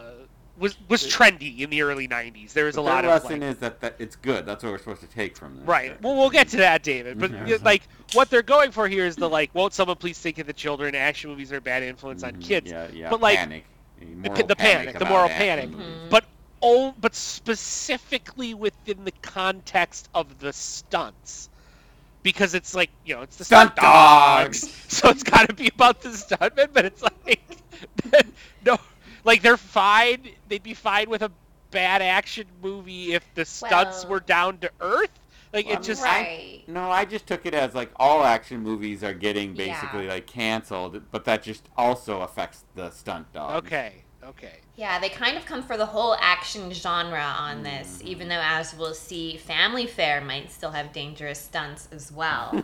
was was trendy in the early '90s. There was But a their lot of lesson like, is that, that it's good. That's what we're supposed to take from this. Right. Well, we'll get to that, David. But like, what they're going for here is the like, won't someone please think of the children? Action movies are a bad influence on Mhm. kids. Yeah, yeah. But, like, panic. The, moral the panic, the moral action panic. movies. But oh, but specifically within the context of the stunts. Because it's like, you know, it's the stunt, Stunt dawgs. dogs. So it's got to be about the stuntmen, but it's like, no, like they're fine. They'd be fine with a bad action movie if the stunts Well- were down to earth. Like Well, it just, right. No, I just took it as like all action movies are getting Yeah. basically like canceled, but that just also affects the stunt dawgs. okay, okay. Yeah, they kind of come for the whole action genre on this, even though, as we'll see, Family Fair might still have dangerous stunts as well.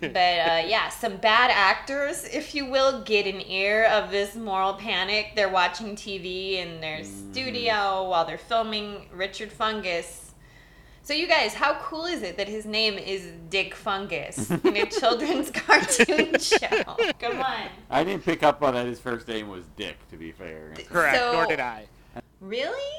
but uh, yeah, some bad actors, if you will, get an ear of this moral panic. They're watching TV in their studio while they're filming Richard Fungus. So, you guys, how cool is it that his name is Dick Fungus in a children's cartoon show? Come on. I didn't pick up on that his first name was Dick, to be fair. Correct. So- Nor did I. Really?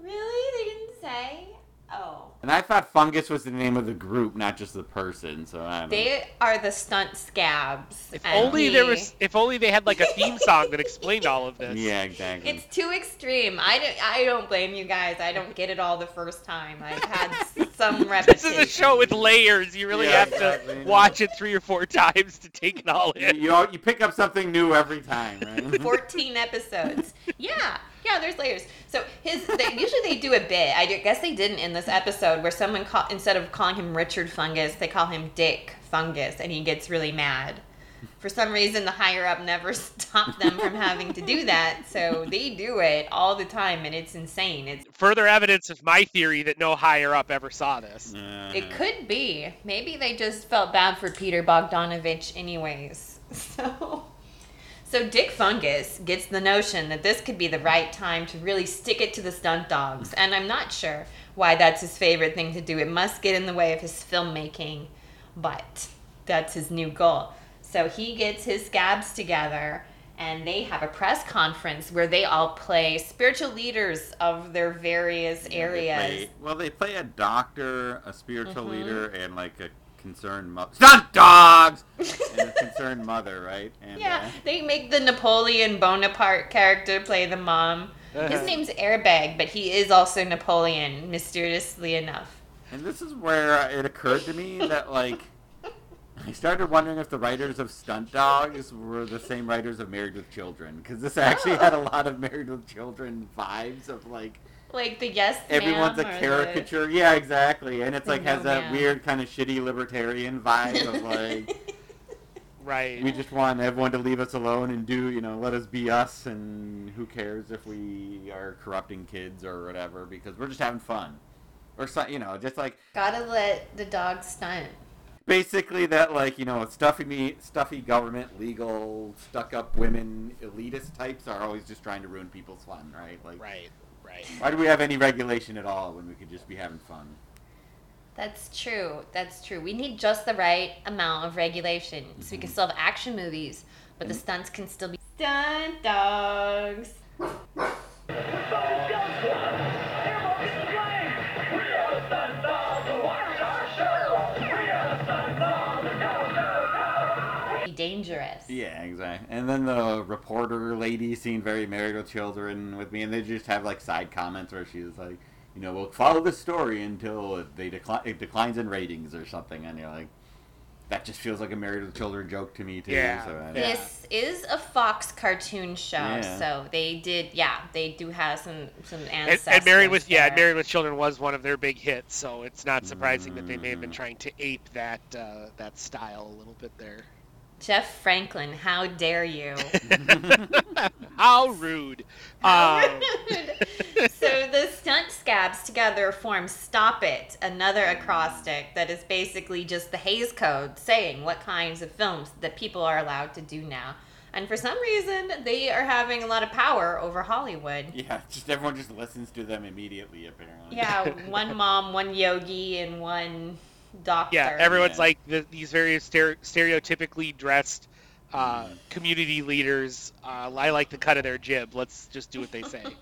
Really? They didn't say? Oh. And I thought Fungus was the name of the group, not just the person. So I don't know. They are the stunt scabs. If and only there was. If only they had like a theme song that explained all of this. Yeah, exactly. It's too extreme. I don't, I don't blame you guys. I don't get it all the first time. I've had s- some This is a show with layers. You really Yeah, have exactly. to watch it three or four times to take it all you, in. you, all- you pick up something new every time, right? 14 episodes. Yeah, yeah. There's layers. So his they, usually they do a bit. I guess they didn't in this episode where someone call, instead of calling him Richard Fungus, they call him Dick Fungus, and he gets really mad. For some reason, the higher up never stopped them from having to do that, so they do it all the time, and it's insane. It's Further evidence of my theory that no higher up ever saw this. Uh, it could be. Maybe they just felt bad for Peter Bogdanovich, anyways. So. So Dick Fungus gets the notion that this could be the right time to really stick it to the stunt dawgs, and I'm not sure why that's his favorite thing to do. It must get in the way of his filmmaking, but that's his new goal. So he gets his scabs together and they have a press conference where they all play spiritual leaders of their various Yeah, they areas. play- well, they play a doctor, a spiritual Mhm. leader, and like a concerned mother. Stunt dawgs! and a concerned mother, right? And, Yeah, uh, they make the Napoleon Bonaparte character play the mom. His Uh-huh. name's Airbag, but he is also Napoleon, mysteriously enough. And this is where it occurred to me that like I started wondering if the writers of Stunt Dawgs were the same writers of Married with Children because this actually had a lot of Married with Children vibes of like Like the yes everyone's a ma'am or the- caricature. Yeah, exactly. And it's the like has no that ma'am. weird kind of shitty libertarian vibe of like Right. we just want everyone to leave us alone and do you know let us be us and who cares if we are corrupting kids or whatever because we're just having fun or so, you know just like Gotta let the dog stunt. basically that like you know stuffy me stuffy government legal stuck up women elitist types are always just trying to ruin people's fun right like Right. Right. why do we have any regulation at all when we could just be having fun That's true. That's true. We need just the right amount of regulation so we can mm-hmm. still have action movies, but the mm-hmm. stunts can still be stunt dawgs. Dangerous. dangerous. Yeah, exactly. And then the reporter lady seemed very married with children with me, and they just have like side comments where she's like, you know, we'll follow the story until they decline, it declines in ratings or something, and you're like, that just feels like a married with children joke to me too. Yeah. So I- Yeah. This is a Fox cartoon show, Yeah. so they did, yeah, they do have some some And, ancestors. and Married with yeah, there. Married with Children was one of their big hits, so it's not surprising that they may have been Mm. trying to ape that uh, that style a little bit there. Jeff Franklin, how dare you? How rude! How Um, rude. so the stunt scabs together form Stop It, another acrostic that is basically just the Hays Code saying what kinds of films that people are allowed to do now. And for some reason, they are having a lot of power over Hollywood. yeah, just everyone just listens to them immediately. Apparently. Yeah, one mom, one yogi, and one doctor. yeah, everyone's Yeah. like the, these various stere- stereotypically dressed uh, community leaders. Uh, I like the cut of their jib. Let's just do what they say.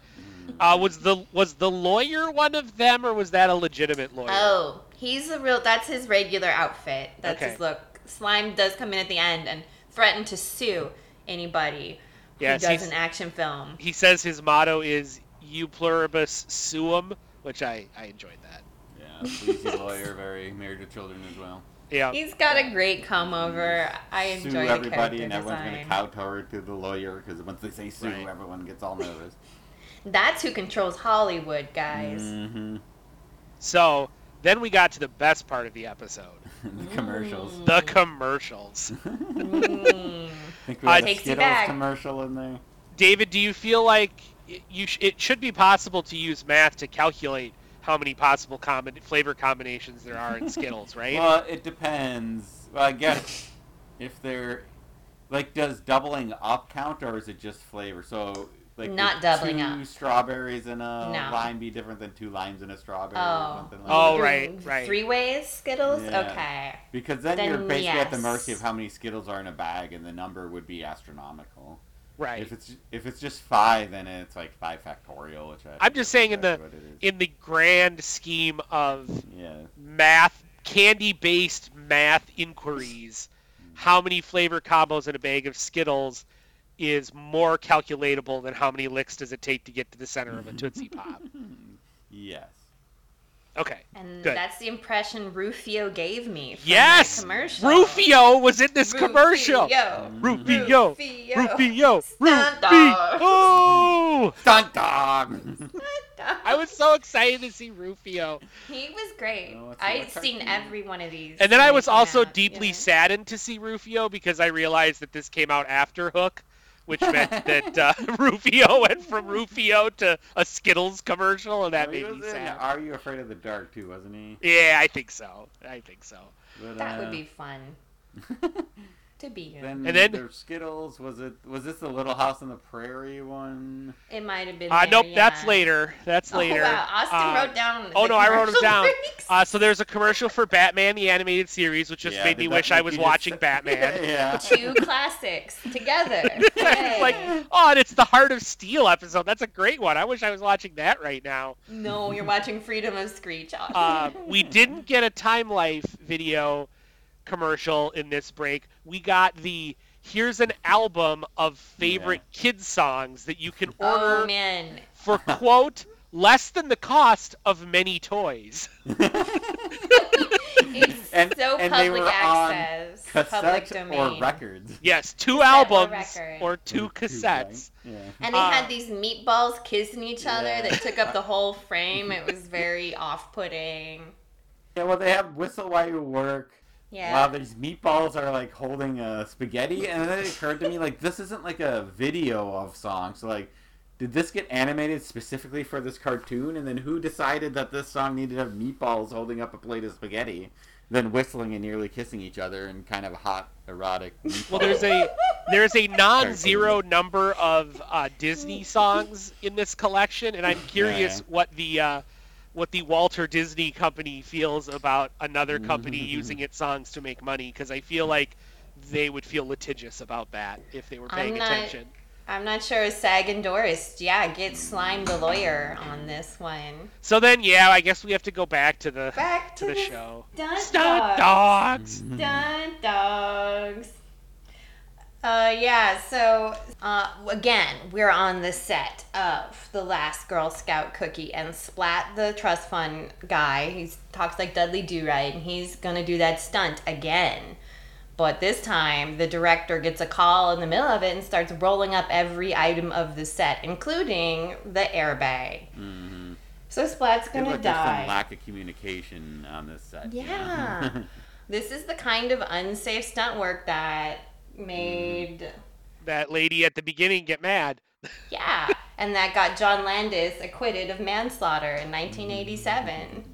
Uh, was the was the lawyer one of them, or was that a legitimate lawyer? Oh, he's a real. That's his regular outfit. That's Okay. his look. Slime does come in at the end and threaten to sue anybody who Yes, does an action film. He says his motto is "U pluribus suum," which I I enjoyed that. Yeah, sleazy lawyer, very married with children as well. Yeah. He's got a great come over. I Sue enjoy the everybody, character and everyone's gonna kowtow to the lawyer because once they say sue, Right. everyone gets all nervous. That's who controls Hollywood, guys. Mm-hmm. So then we got to the best part of the episode: the commercials. the commercials. Mm. I think we Uh, had a Skittles commercial in there. David, do you feel like you sh- it should be possible to use math to calculate how many possible combi- flavor combinations there are in Skittles, right? Well, it depends. Well, I guess if they're like, does doubling up count or is it just flavor? So like, Not doubling two up. strawberries in a No. lime be different than two limes in a strawberry or Oh. something like Oh, that? right, right. Three ways Skittles? Yeah. Okay. Because then, Then you're basically at the mercy of how many Skittles are in a bag, and the number would be astronomical. Right. If it's if it's just five, then it's like five factorial, which I I'm just saying in the exactly what it is. in the grand scheme of yeah. math, candy-based math inquiries, mm-hmm. how many flavor combos in a bag of Skittles is more calculatable than how many licks does it take to get to the center of a Tootsie Pop? Yes. Okay. And Good. that's the impression Rufio gave me. From Yes, commercial. Rufio was in this commercial. Rufio. Rufio, Rufio. Rufio, Stunt dog. Rufio. Stunt dog. I was so excited to see Rufio. He was great. Oh, it's a I've cartoon. seen every one of these. And then I was also out, deeply yeah. saddened to see Rufio because I realized that this came out after Hook, which meant that uh, Rufio went from Rufio to a Skittles commercial, and that Well, he made me sad. Are You Afraid of the Dark too, wasn't he? Yeah, I think so. I think so. But, That uh, would be fun to be in. Then, And then- there's Skittles. Was it? Was this the Little House on the Prairie one? it might have been. Uh, there, nope, that's later. That's Oh, later. wow. Austin Uh, wrote down. Oh no, I wrote them down. Uh, so there's a commercial for Batman the animated series, which just Yeah, made me wish I was you just watching sit- Batman. yeah. Two classics together. it's like, oh, and it's the Heart of Steel episode. That's a great one. I wish I was watching that right now. no, you're watching Freedom of Screech. Uh, we didn't get a Time Life video commercial in this break. We got the here's an album of favorite kids songs that you can order Oh man, for quote less than the cost of many toys. it's And- so and they public were on access, public domain. or records? Yes, two Cassette or albums record. or two cassettes. Yeah. And they Uh, had these meatballs kissing each other Yeah. that took up the whole frame. It was very off-putting. Yeah. Well, they have Whistle While You Work. Yeah. Wow, these meatballs are like holding a spaghetti, and then it occurred to me like this isn't like a video of songs. So like, did this get animated specifically for this cartoon? And then who decided that this song needed to have meatballs holding up a plate of spaghetti, then whistling and nearly kissing each other in kind of hot erotic? Well, there's a there's a non-zero number of uh, Disney songs in this collection, and I'm curious Yeah. what the uh, what the Walter Disney Company feels about another company mm-hmm. using its songs to make money, because I feel like they would feel litigious about that if they were paying I'm not- attention. I'm not sure if Sag and Doris, yeah, get Slime the lawyer on this one. So then, yeah, I guess we have to go back to the Back to to the the show. Stunt Stunt dawgs. dogs. Stunt dawgs. Uh, yeah, so uh, again, we're on the set of The Last Girl Scout Cookie, and Splat, the trust fund guy, he talks like Dudley Do Right, and he's gonna do that stunt again. But this time, the director gets a call in the middle of it and starts rolling up every item of the set, including the airbag. Mm-hmm. So Splat's gonna like die. some lack of communication on this set. you know? Yeah. this is the kind of unsafe stunt work that made. That lady at the beginning get mad. Yeah, and that got John Landis acquitted of manslaughter in 1987.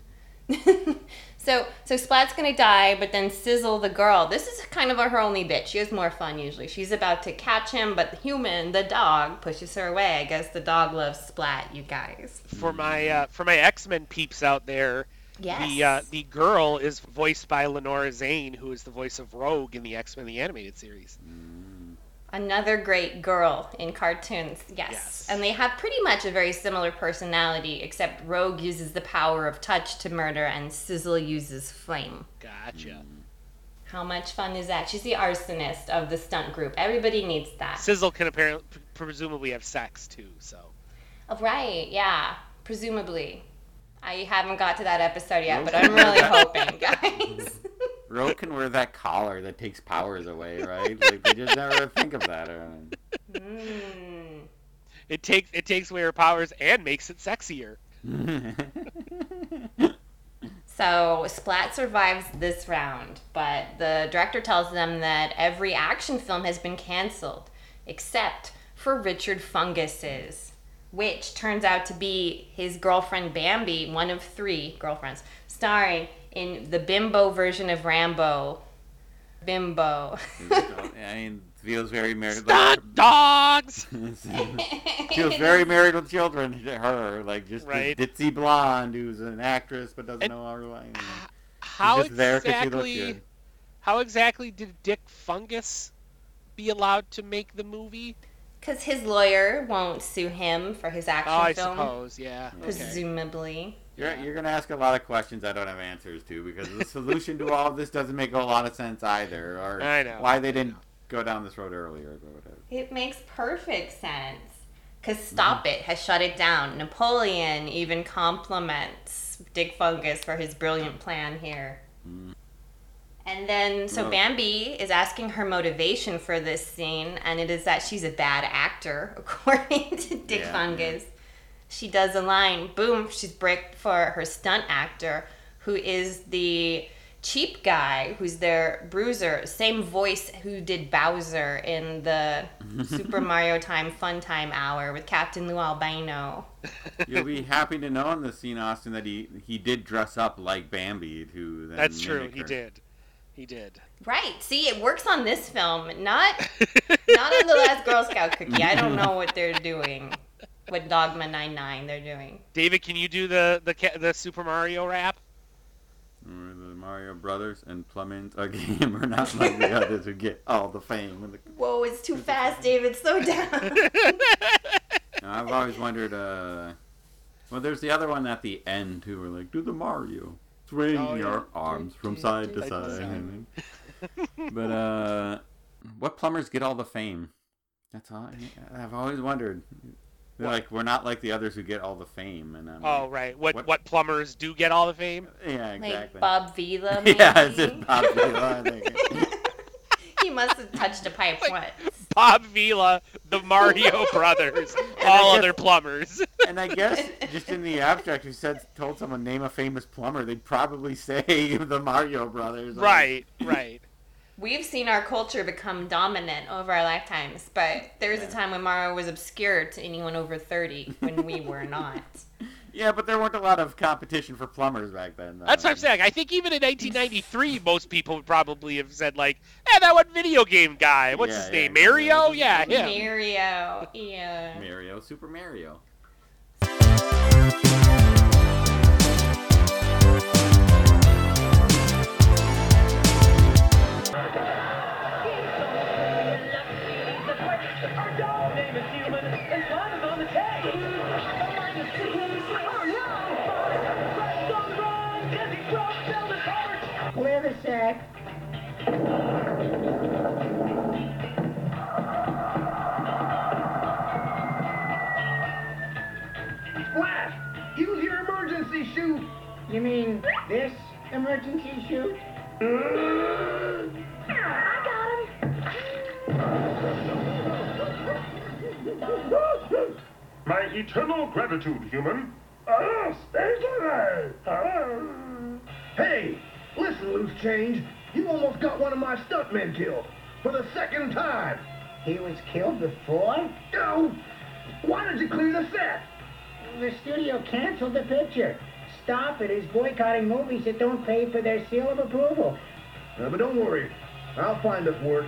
so, so Splat's gonna die, but then Sizzle the girl. This is kind of her only bit. She has more fun usually. She's about to catch him, but the human, the dog, pushes her away. I guess the dog loves Splat. You guys. For my uh, for my X Men peeps out there, Yes. the uh, the girl is voiced by Lenore Zann, who is the voice of Rogue in the X Men the animated series. Another great girl in cartoons, yes. Yes. And they have pretty much a very similar personality, except Rogue uses the power of touch to murder and Sizzle uses flame. Gotcha. How much fun is that? She's the arsonist of the stunt group. Everybody needs that. Sizzle can apparently presumably have sex too. So Oh, right, yeah, presumably. I haven't got to that episode yet, but I'm really hoping, guys. Ro can wear that collar that takes powers away, right? Like they just never think of that. Or... mm. it takes it takes away her powers and makes it sexier. So Splat survives this round, but the director tells them that every action film has been canceled except for Richard Fungus's, which turns out to be his girlfriend Bambi, one of three girlfriends, starring in the bimbo version of Rambo. Bimbo. I mean, feels very married. Stunt dogs. feels very married with children to her, like just Right. this ditzy blonde who's an actress but doesn't And- know how to. You know. How just there 'cause she exactly? good. How exactly did Dick Fungus be allowed to make the movie? Because his lawyer won't sue him for his action Oh, I film. suppose, yeah. Okay. Presumably. You're, you're going to ask a lot of questions I don't have answers to because the solution to all of this doesn't make a lot of sense either, or I know, why they didn't go down this road earlier. Or whatever. It makes perfect sense. Because Stop mm-hmm. It has shut it down. Napoleon even compliments Dick Fungus for his brilliant plan here. Mm. And then, so Well- Bambi is asking her motivation for this scene, and it is that she's a bad actor, according to Dick Yeah, Fungus. She does a line, boom, she's bricked for her stunt actor, who is the cheap guy who's their bruiser, same voice who did Bowser in the Super Mario Time Fun Time Hour with Captain Lou Albano. You'll be happy to know in the scene, Austin, that he he did dress up like Bambi to. Then That's true. mimic He did. He did. Right. See, it works on this film, not not on the Last Girl Scout Cookie. I don't know what they're doing. What Dogma 99 they're doing. David, can you do the the the Super Mario rap? The Mario Brothers and Plumbins a game are not like the others who get all the fame. And the, Whoa, it's too fast, David. Slow down. Now, I've always wondered. Uh, well, there's the other one at the end too, where like do the Mario, swing Oh, yeah. your arms from side to Side side. but uh, what plumbers get all the fame? That's all. I, I've always wondered. What? like we're not like the others who get all the fame, and I'm Oh like, right. What, What- what plumbers do get all the fame? yeah, exactly. like. Bob Vila, maybe? yeah, it's just Bob Vila, I think. he must have touched a pipe Like- once. Bob Vila, the Mario Brothers, all guess- other plumbers. And I guess just in the abstract, if you said told someone name a famous plumber, they'd probably say the Mario Brothers. right, right. We've seen our culture become dominant over our lifetimes, but there was a time when Mario was obscure to anyone over 30 when we were not. Yeah, but there weren't a lot of competition for plumbers back then. though. That's what I'm saying. I think even in 1993, most people would probably have said like, "Eh, that one video game guy. What's Yeah, his yeah, name? Mario? Yeah, him." Mario, yeah. Mario, Super Mario. You mean this emergency chute? I got him. My eternal gratitude, human. Ah, stay alive. Hey, listen, loose change. You almost got one of my stuntmen killed. For the second time. He was killed before? No! Why did you clean the set? The studio canceled the picture. Stop it is boycotting movies that don't pay for their seal of approval. Uh, but don't worry. I'll find us work.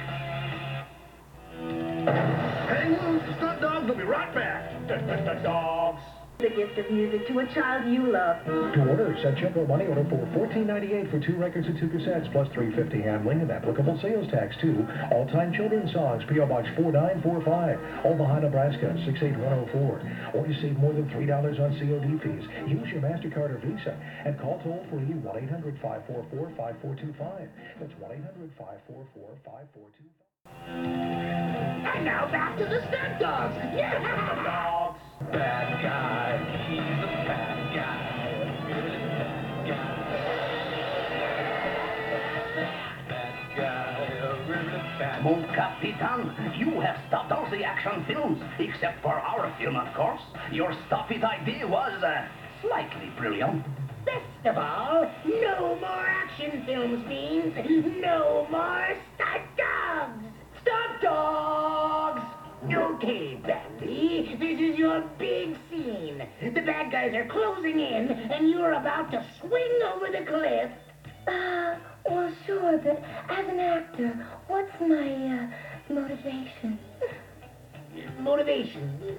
Hang loose. The stunt dawgs will be right back. dogs. The gift of music to a child you love. To order, send check or money order for $14.98 for two records and two cassettes, plus $3.50 handling and applicable sales tax, too. All-time children's songs, P.O. Box 4945, Omaha, Nebraska, 68104. Or you save more than $3 on COD fees. Use your MasterCard or Visa and call toll-free 1-800-544-5425. That's 1-800-544-5425. And now back to the stunt dawgs. Yeah! Dogs. Bad guy. He's a bad guy. Really bad guy. Bad guy. Really bad Mon Capitan, you have stopped all the action films, except for our film, of course. Your stop it idea was uh, slightly brilliant. Best of all, no more action films means no more stunt dawgs. Stunt dawgs! Okay, Bambi, this is your big scene. The bad guys are closing in, and you're about to swing over the cliff. Uh, well, sure, but as an actor, what's my, uh, motivation? motivation.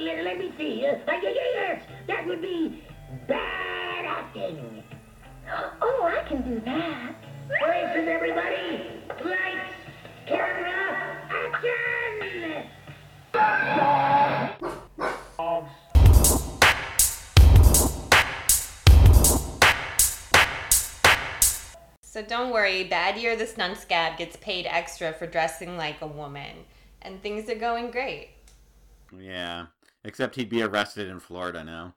Let, let me see. Uh, yeah, yes, that would be bad acting. Oh, I can do that. Places, everybody. Lights, camera, action! Dogs. So don't worry, Bad Year the Stunt Scab gets paid extra for dressing like a woman. And things are going great. Yeah. Except he'd be arrested in Florida now.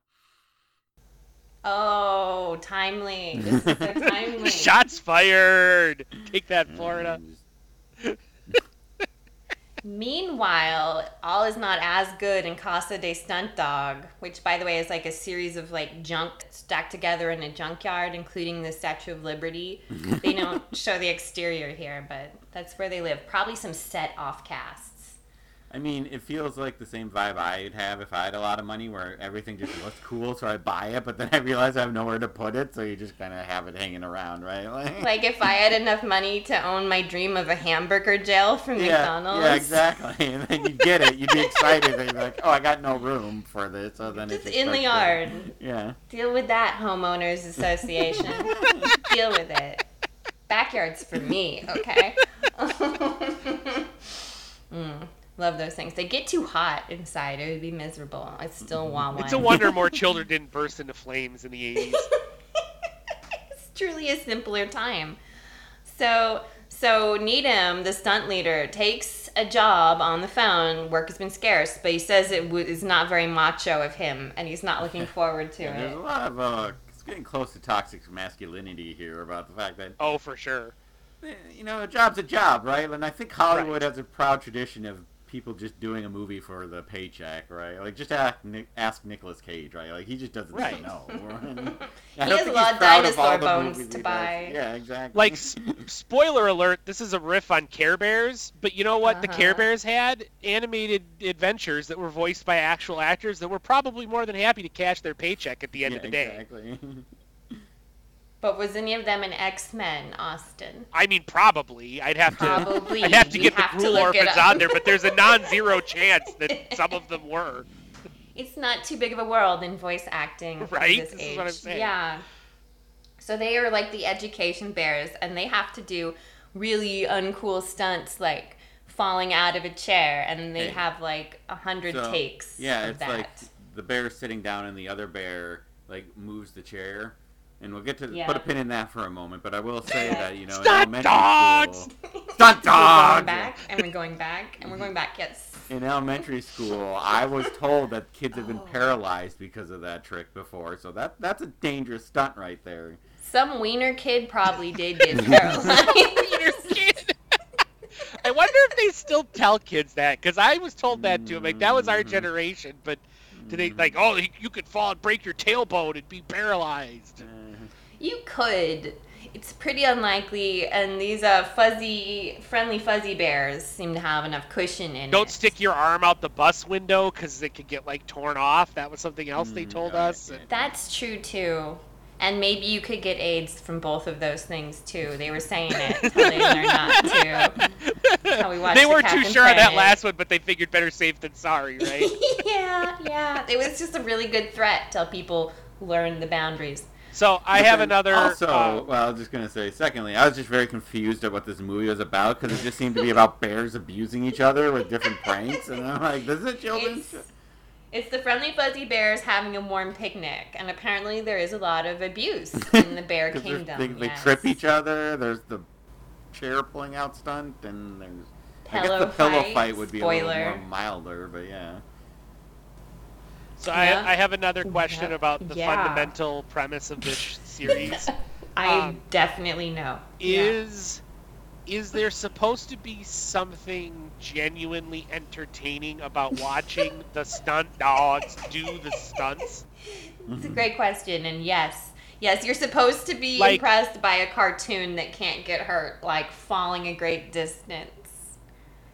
Oh, timely. This is so timely. Shots fired. Take that, Florida. Mm, Meanwhile, all is not as good in Casa de Stunt Dog, which, by the way, is like a series of like junk stacked together in a junkyard, including the Statue of Liberty. they don't show the exterior here, but that's where they live. Probably some set off casts. I mean, it feels like the same vibe I'd have if I had a lot of money, where everything just looks cool, so I buy it, but then I realize I have nowhere to put it, so you just kind of have it hanging around, right? Like, Like if I had enough money to own my dream of a hamburger jail from yeah, McDonald's. yeah, exactly. And then you get it, you'd be excited, and you'd be like, oh, I got no room for this, so then Just it just in the yard. to- Yeah. Deal with that, homeowners association. Deal with it. Backyards for me, okay? mm, love those things. They get too hot inside. It would be miserable. I still want one. It's a wonder more children didn't burst into flames in the 80s. it's truly a simpler time. So, so Needham, the stunt leader, takes a job on the phone. Work has been scarce, but he says it w- is not very macho of him, and he's not looking forward to Yeah, there's it. a lot of, uh, it's getting close to toxic masculinity here about the fact that Oh, for sure. Eh, you know, a job's a job, right? And I think Hollywood has a proud tradition of people just doing a movie for the paycheck, right? Like, just ask, Nick, ask Nicolas Cage, right? Like, he just doesn't Right. say no. And He has a lot of proud of dinosaur bones to he does. buy. Yeah, exactly. Like, s- spoiler alert, this is a riff on Care Bears, but you know what? The Care Uh-huh. Bears had animated adventures that were voiced by actual actors that were probably more than happy to cash their paycheck at the end yeah, of the day. exactly. But was any of them in X Men, Austin? I mean, probably. I'd have to. Probably. I'd have to You get the have to Gruel look it orphans on there, but there's a non-zero chance that some of them were. It's not too big of a world in voice acting for Right? this This is age. what I'm saying. Yeah. So they are like the education bears, and they have to do really uncool stunts, like falling out of a chair, and they Hey. have like a hundred So, takes. Yeah, of it's that. like the bear sitting down and the other bear, like, moves the chair. And we'll get to Yeah. put a pin in that for a moment, but I will say that, you know, in Stunt elementary dogs! school... Stunt We're going back, and we're going back, and we're going back. Yes, in elementary school, I was told that kids have been Oh. paralyzed because of that trick before. So that that's a dangerous stunt right there. Some wiener kid probably did get paralyzed. I wonder if they still tell kids that because I was told that too. Like, that was our Mhm. generation, but today, Mhm. like, oh, you you could fall and break your tailbone and be paralyzed? You could. It's pretty unlikely, and these uh, fuzzy, friendly fuzzy bears seem to have enough cushion in Don't it. stick your arm out the bus window because it could get like torn off. That was something else they Mm, told yeah, us. and- That's true too. And maybe you could get AIDS from both of those things too. They were saying it until they learned not to. We they weren't too Captain sure on that last one, but they figured better safe than sorry, right? yeah, yeah. It was just a really good threat till people learn the boundaries. So I have another. Also, uh, well, I was just gonna say. Secondly, I was just very confused at what this movie was about because it just seemed to be about bears abusing each other with different pranks, and I'm like, this is a children's. It's, it's the friendly fuzzy bears having a warm picnic, and apparently there is a lot of abuse in the bear kingdom. They, they yes. trip each other. There's the chair pulling out stunt, and there's. I guess Pillow the pillow fight, fight would be a little more milder, but yeah. So Yeah. I, I have another question Yeah. about the Yeah. fundamental premise of this series. I Um, definitely know. Yeah. is is there supposed to be something genuinely entertaining about watching the stunt dawgs do the stunts? It's a great question, and yes, yes, you're supposed to be Like- impressed by a cartoon that can't get hurt, like falling a great distance.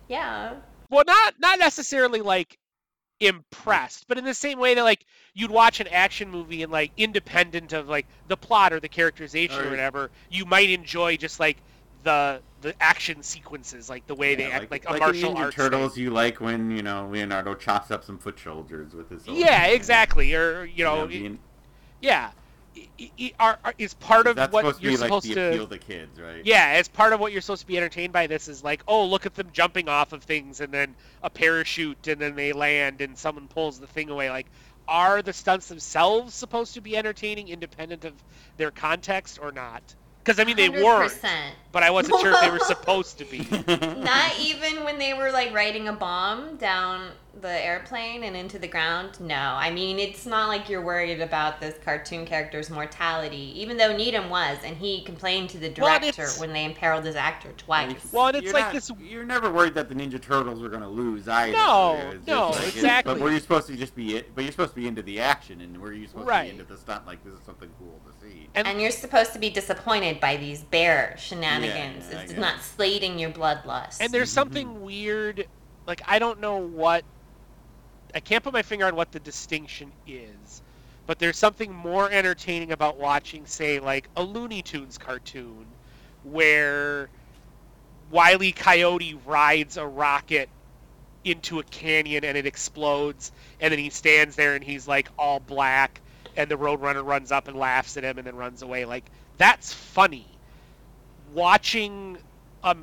Yeah, Well, not not necessarily like impressed, but in the same way that like you'd watch an action movie and like independent of like the plot or the characterization or Right. whatever, you might enjoy just like the the action sequences, like the way they act, like, a like martial Ninja arts. Turtles, thing. you like when you know Leonardo chops up some foot soldiers with his. Yeah, exactly. Or you know, it- being- yeah, I- I- I- are, are, is part of that's what supposed you're be like supposed the to. appeal to kids, right? Yeah, as part of what you're supposed to be entertained by this is like, oh, look at them jumping off of things and then a parachute and then they land and someone pulls the thing away. Like, are the stunts themselves supposed to be entertaining independent of their context or not? Because I mean, they weren't, 100%. but I wasn't sure if they were supposed to be. Not even when they were like riding a bomb down the airplane and into the ground. No, I mean it's not like you're worried about this cartoon character's mortality. Even though Needham was, and he complained to the director it's- when they imperiled his actor twice. Well, and it's You're like not- this- You're never worried that the Ninja Turtles were going to lose either. No, It's just no, it's- exactly. But were you supposed to just be? it? But you're supposed to be into the action, and were you supposed Right. to be into the stunt? Like this is something cool to see. And, And you're supposed to be disappointed by these bear shenanigans. Yeah, yeah, it's not slating your bloodlust. and there's something mm-hmm. weird, like I don't know what, I can't put my finger on what the distinction is, but there's something more entertaining about watching, say, like a Looney Tunes cartoon, where Wile E. Coyote rides a rocket into a canyon and it explodes, and then he stands there and he's like all black, and the Roadrunner runs up and laughs at him and then runs away. Like that's funny. Watching a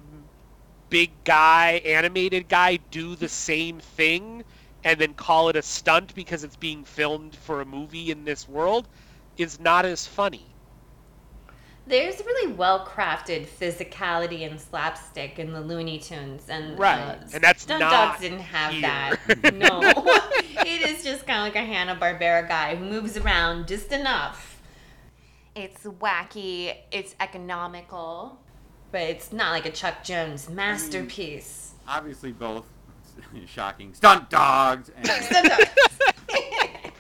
big guy, animated guy, do the same thing and then call it a stunt because it's being filmed for a movie in this world is not as funny. There's really well crafted physicality and slapstick in the Looney Tunes, and Right, uh, and that's Stunt not Dogs didn't have here. that. No, it is just kind of like a Hanna Barbera guy who moves around just enough. It's wacky, it's economical, but it's not like a Chuck Jones masterpiece. Obviously, both shocking stunt dawgs and Stunt Dawgs.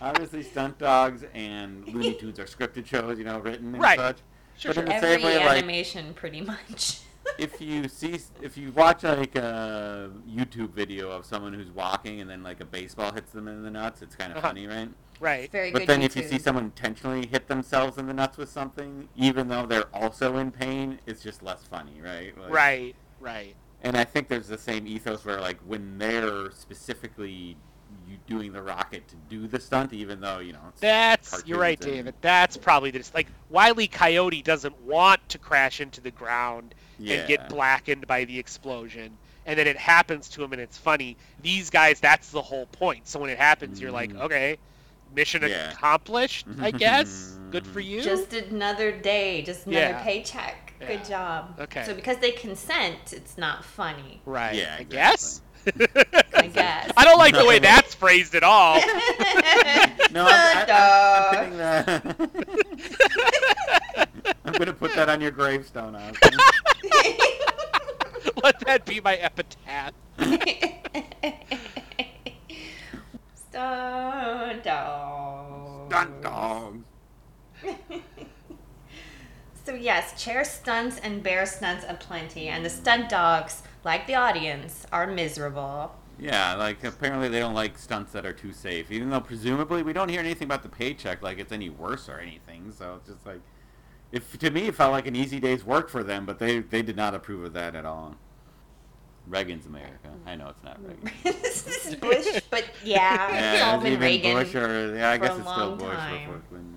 obviously stunt dawgs and Looney Tunes are scripted shows, you know, written and Right. such. Sure, but in sure. the Every same way, like animation, pretty much. if you see if you watch like a YouTube video of someone who's walking and then like a baseball hits them in the nuts, it's kind of Uh-huh. funny, right? Right. Very But good. then if you see someone intentionally hit themselves in the nuts with something, even though they're also in pain, it's just less funny, right? Like- Right. Right. And I think there's the same ethos where like when they're specifically you doing the rocket to do the stunt, even though you know it's That's you're right, and- David. That's probably the like Wile Coyote doesn't want to crash into the ground yeah. and get blackened by the explosion, and then it happens to him and it's funny. These guys, that's the whole point. So when it happens, you're like, Mhm. okay, mission Yeah. accomplished, I guess. Good for you. Just another day, just another Yeah. paycheck. Good job. Okay. So because they consent, it's not funny. right. Yeah, I guess. I guess. I don't like the way that's phrased at all. No, I'm, I, I'm, I'm Dog. putting that. I'm gonna put that on your gravestone, Austin. Let that be my epitaph. Stunt dawg. Stunt dawgs. So yes, chair stunts and bear stunts aplenty, and the stunt dawgs, like the audience, are miserable. Yeah, like apparently they don't like stunts that are too safe, even though presumably we don't hear anything about the paycheck like it's any worse or anything. So it's just like, if to me it felt like an easy day's work for them, but they they did not approve of that at all. Reagan's America. I know it's not Reagan. this is Bush, but yeah, it's all been even Reagan. Bush or yeah, I guess it's still Bush time. before Clinton.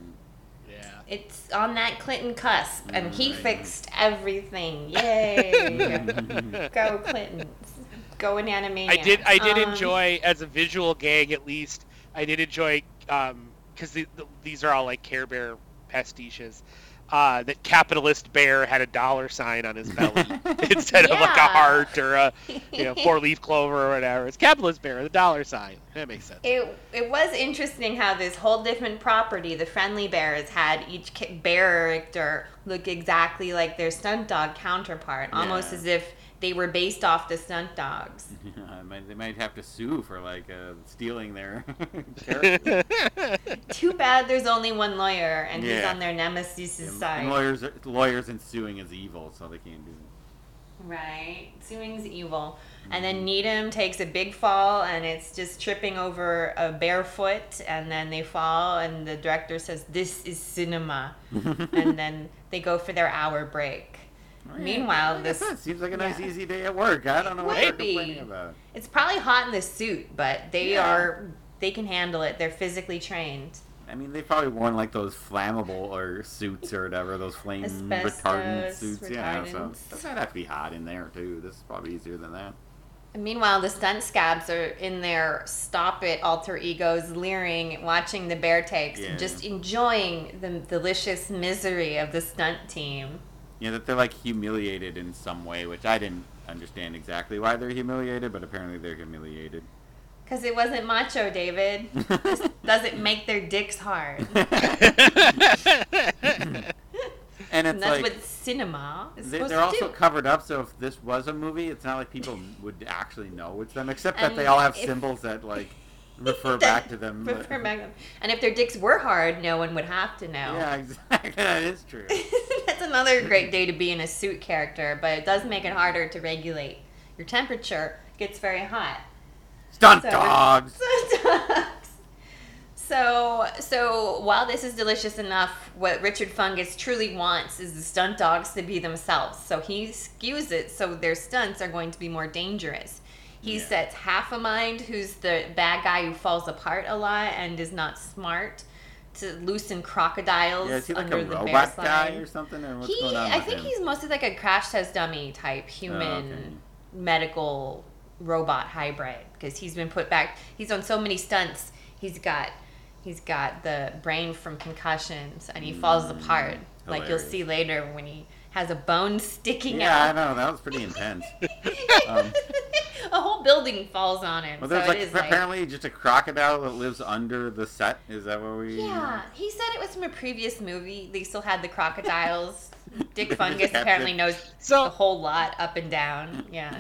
Yeah. It's on that Clinton cusp, and he Right. fixed everything. Yay! Go Clintons. Go in anime. I did. I did Um, enjoy as a visual gag, at least. I did enjoy because the, the, these are all like Care Bear pastiches. Uh, that capitalist bear had a dollar sign on his belly instead of like a heart or a you know four leaf clover or whatever. It's capitalist bear, the dollar sign. That makes sense. It, it was interesting how this whole different property, the friendly bears, had each bear character look exactly like their stunt dawg counterpart, almost Yeah. as if they were based off the stunt dawgs. Yeah, might- they might have to sue for like uh, stealing their character. Too bad there's only one lawyer, and he's on their nemesis' And side. lawyers, lawyers and suing is evil, so they can't do it. Right. Suing's evil. And then Needham takes a big fall and it's just tripping over a barefoot and then they fall and the director says, This is cinema. and then they go for their hour break. Oh, yeah, Meanwhile, this seems like a nice yeah. easy day at work. I don't know what they're complaining about. it's probably hot in the suit, but they Yeah. are they can handle it. They're physically trained. I mean, they probably worn like those flammable or suits or whatever, those flame retardant Asbestos suits. Yeah, so retardants. this might have to be hot in there too. This is probably easier than that. And meanwhile, the stunt scabs are in their stop it alter egos, leering, watching the bear takes, Yeah. just enjoying the delicious misery of the stunt team. Yeah, that they're like humiliated in some way, which I didn't understand exactly why they're humiliated, but apparently they're humiliated. Because it wasn't macho, David. This doesn't make their dicks hard. And it's And that's like what cinema is they, to also do. covered up, so if this was a movie, it's not like people would actually know it's them, except that they all have if- symbols that like refer back to them. Refer back to them. And if their dicks were hard, no one would have to know. Yeah, exactly. that is true. That's another great day to be in a suit character, but it does make it harder to regulate. Your temperature gets very hot. Stunt So- dogs. So, so while this is delicious enough, what Richard Fungus truly wants is the stunt dawgs to be themselves. So he skews it so their stunts are going to be more dangerous. He Yeah. sets half a mind, who's the bad guy who falls apart a lot and is not smart, to loosen crocodiles Yeah, is he like under a the bear robot guy or something, or what's He, going on I think him? he's mostly like a crash test dummy type human Oh, okay. medical robot hybrid because he's been put back. He's on so many stunts. He's got he's got the brain from concussions and he falls apart. Like you'll Mm, see later when he has a bone sticking out. Yeah, I know that was pretty intense. Um, a whole building falls on him. well, there's it like is like apparently just a crocodile that lives under the set. Is that what we? Yeah, he said it was from a previous movie. They still had the crocodiles. Dick Fungus apparently it. knows So- the whole lot up and down. Yeah.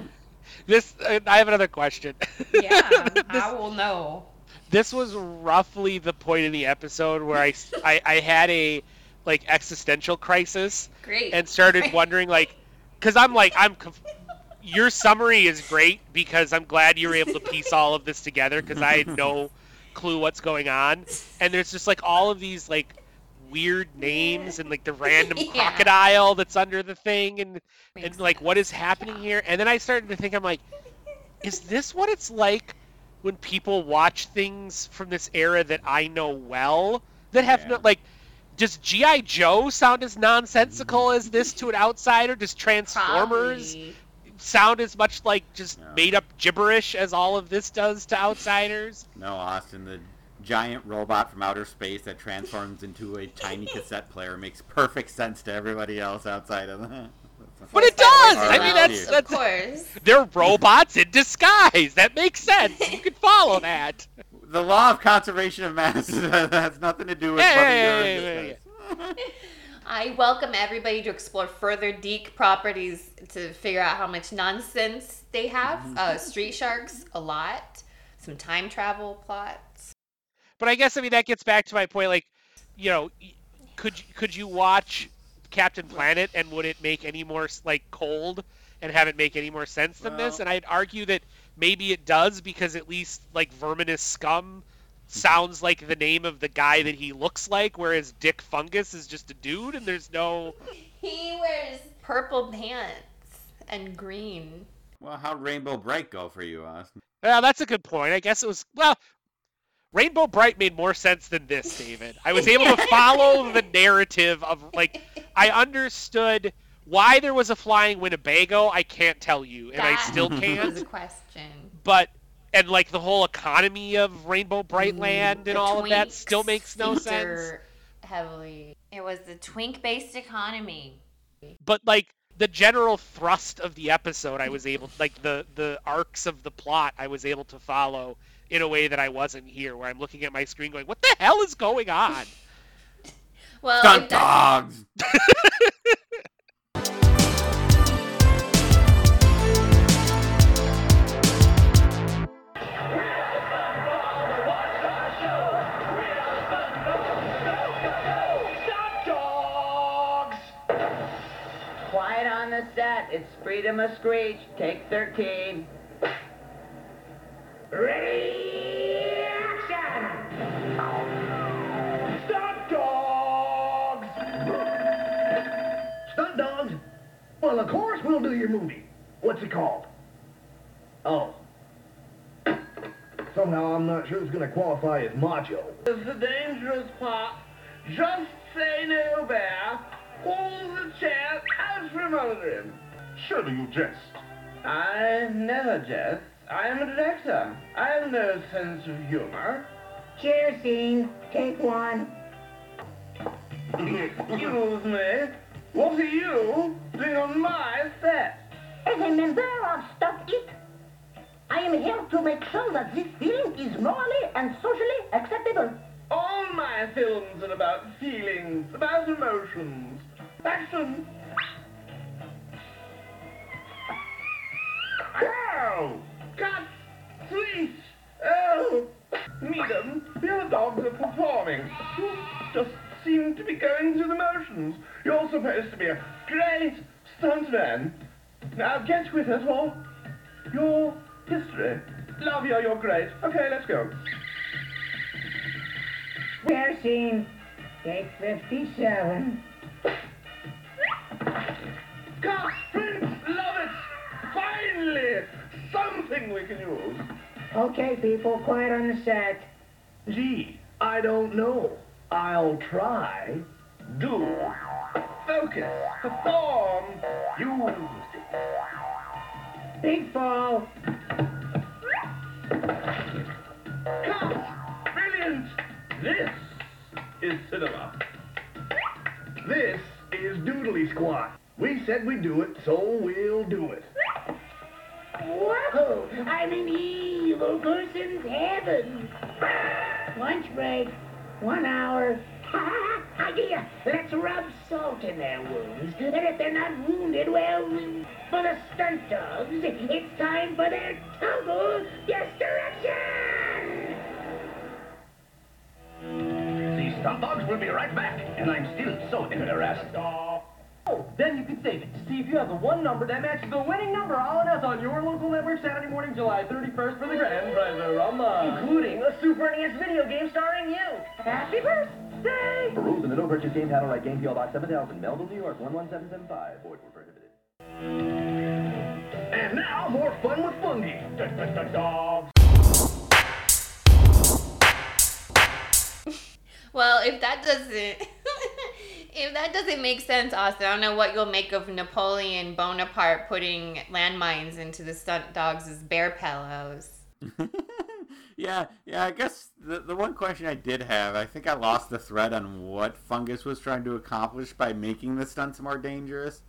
This uh, I have another question. Yeah, this, I will know. this was roughly the point in the episode where I, I had a like existential crisis Great. and started wondering like because i'm like i'm conf- your summary is great because i'm glad you were able to piece all of this together because i had no clue what's going on and there's just like all of these like weird names and like the random Yeah. crocodile that's under the thing and and Makes like what is happening here and then i started to think i'm like is this what it's like when people watch things from this era that i know well that have Yeah. no like does GI Joe sound as nonsensical as this to an outsider? Does Transformers Probably. sound as much like just No. made up gibberish as all of this does to outsiders? No, Austin, the giant robot from outer space that transforms into a tiny cassette player makes perfect sense to everybody else outside of the, the But it does. I mean, that's of that's Of course. they're robots in disguise. That makes sense. You can follow that. The law of conservation of mass has nothing to do with Yeah, whether yeah, you're yeah, in yeah, disguise. I welcome everybody to explore further DiC properties to figure out how much nonsense they have. Uh, Street Sharks, a lot. Some time travel plots. But I guess I mean that gets back to my point. Like, you know, could you- could you watch Captain Planet and would it make any more like cold and have it make any more sense than this? And I'd argue that maybe it does because at least like Verminous Skumm sounds like the name of the guy that he looks like, whereas Dick Fungus is just a dude and there's no. He wears purple pants and green. Well, how'd Rainbow Brite go for you, Austin? Yeah, that's a good point. I guess it was well. Rainbow Brite made more sense than this, David. I was able to follow the narrative of like I understood why there was a flying Winnebago. I can't tell you, and I still can't. That's a question. But and like the whole economy of Rainbow Brite Land and Mm, The all of that still makes no sense. Heavily. It was the twink based economy. But like the general thrust of the episode, I was able like the the arcs of the plot, I was able to follow in a way that I wasn't here, where I'm looking at my screen going, "What the hell is going on?" Well, Stunt dawgs! set. It's Freedom of Screech. Take 13. Ready, action! Stop, dogs! Stunt dawgs? Well, of course we'll do your movie. What's it called? Oh. Somehow I'm not sure it's going to qualify as macho. It's the dangerous part. Just say no, Bear. Hold the chair out from under him. Surely you jest. I never jest. I am a director. I have no sense of humor. Cheers, scene. Take one. Excuse me. What are you doing on my set? As a member of Stop It, I am here to make sure that this film is morally and socially acceptable. All my films are about feelings, about emotions. Action! Ow! Cut! Sweet! Oh! Needham, the other dogs are performing. You just seem to be going through the motions. You're supposed to be a great stuntman. Now get with it or your history. Love you, you're great. Okay, let's go. Chair scene. Take 57. Cut! Prince! Love it! Finally! Something we can use. Okay, people. Quiet on the set. Gee, I don't know. I'll try. Do. Focus. Perform. Use it. Big fall. Cut! Brilliant! This is cinema. This is Doodly Squat. We said we'd do it, so we'll do it. Whoa! I'm in evil person's heaven. Lunch break. One hour. Idea. Let's rub salt in their wounds. And if they're not wounded, well, for the stunt dawgs, it's time for their total destruction! These stunt dawgs will be right back, and I'm still so interested. Oh, then you can save it to see if you have the one number that matches the winning number all in us on your local network Saturday morning, July 31st for the grand prize of Rumba. Including a Super NES video game starring you. Happy birthday! For rules and the no purchase game title like Game PO Box 7000, Melville, New York 11775. Void were prohibited. And now, more fun with Fungi. Dogs. Well, if that doesn't if that doesn't make sense, Austin, I don't know what you'll make of Napoleon Bonaparte putting landmines into the stunt dawgs bear pillows. yeah, yeah. I guess the the one question I did have, I think I lost the thread on what Fungus was trying to accomplish by making the stunts more dangerous.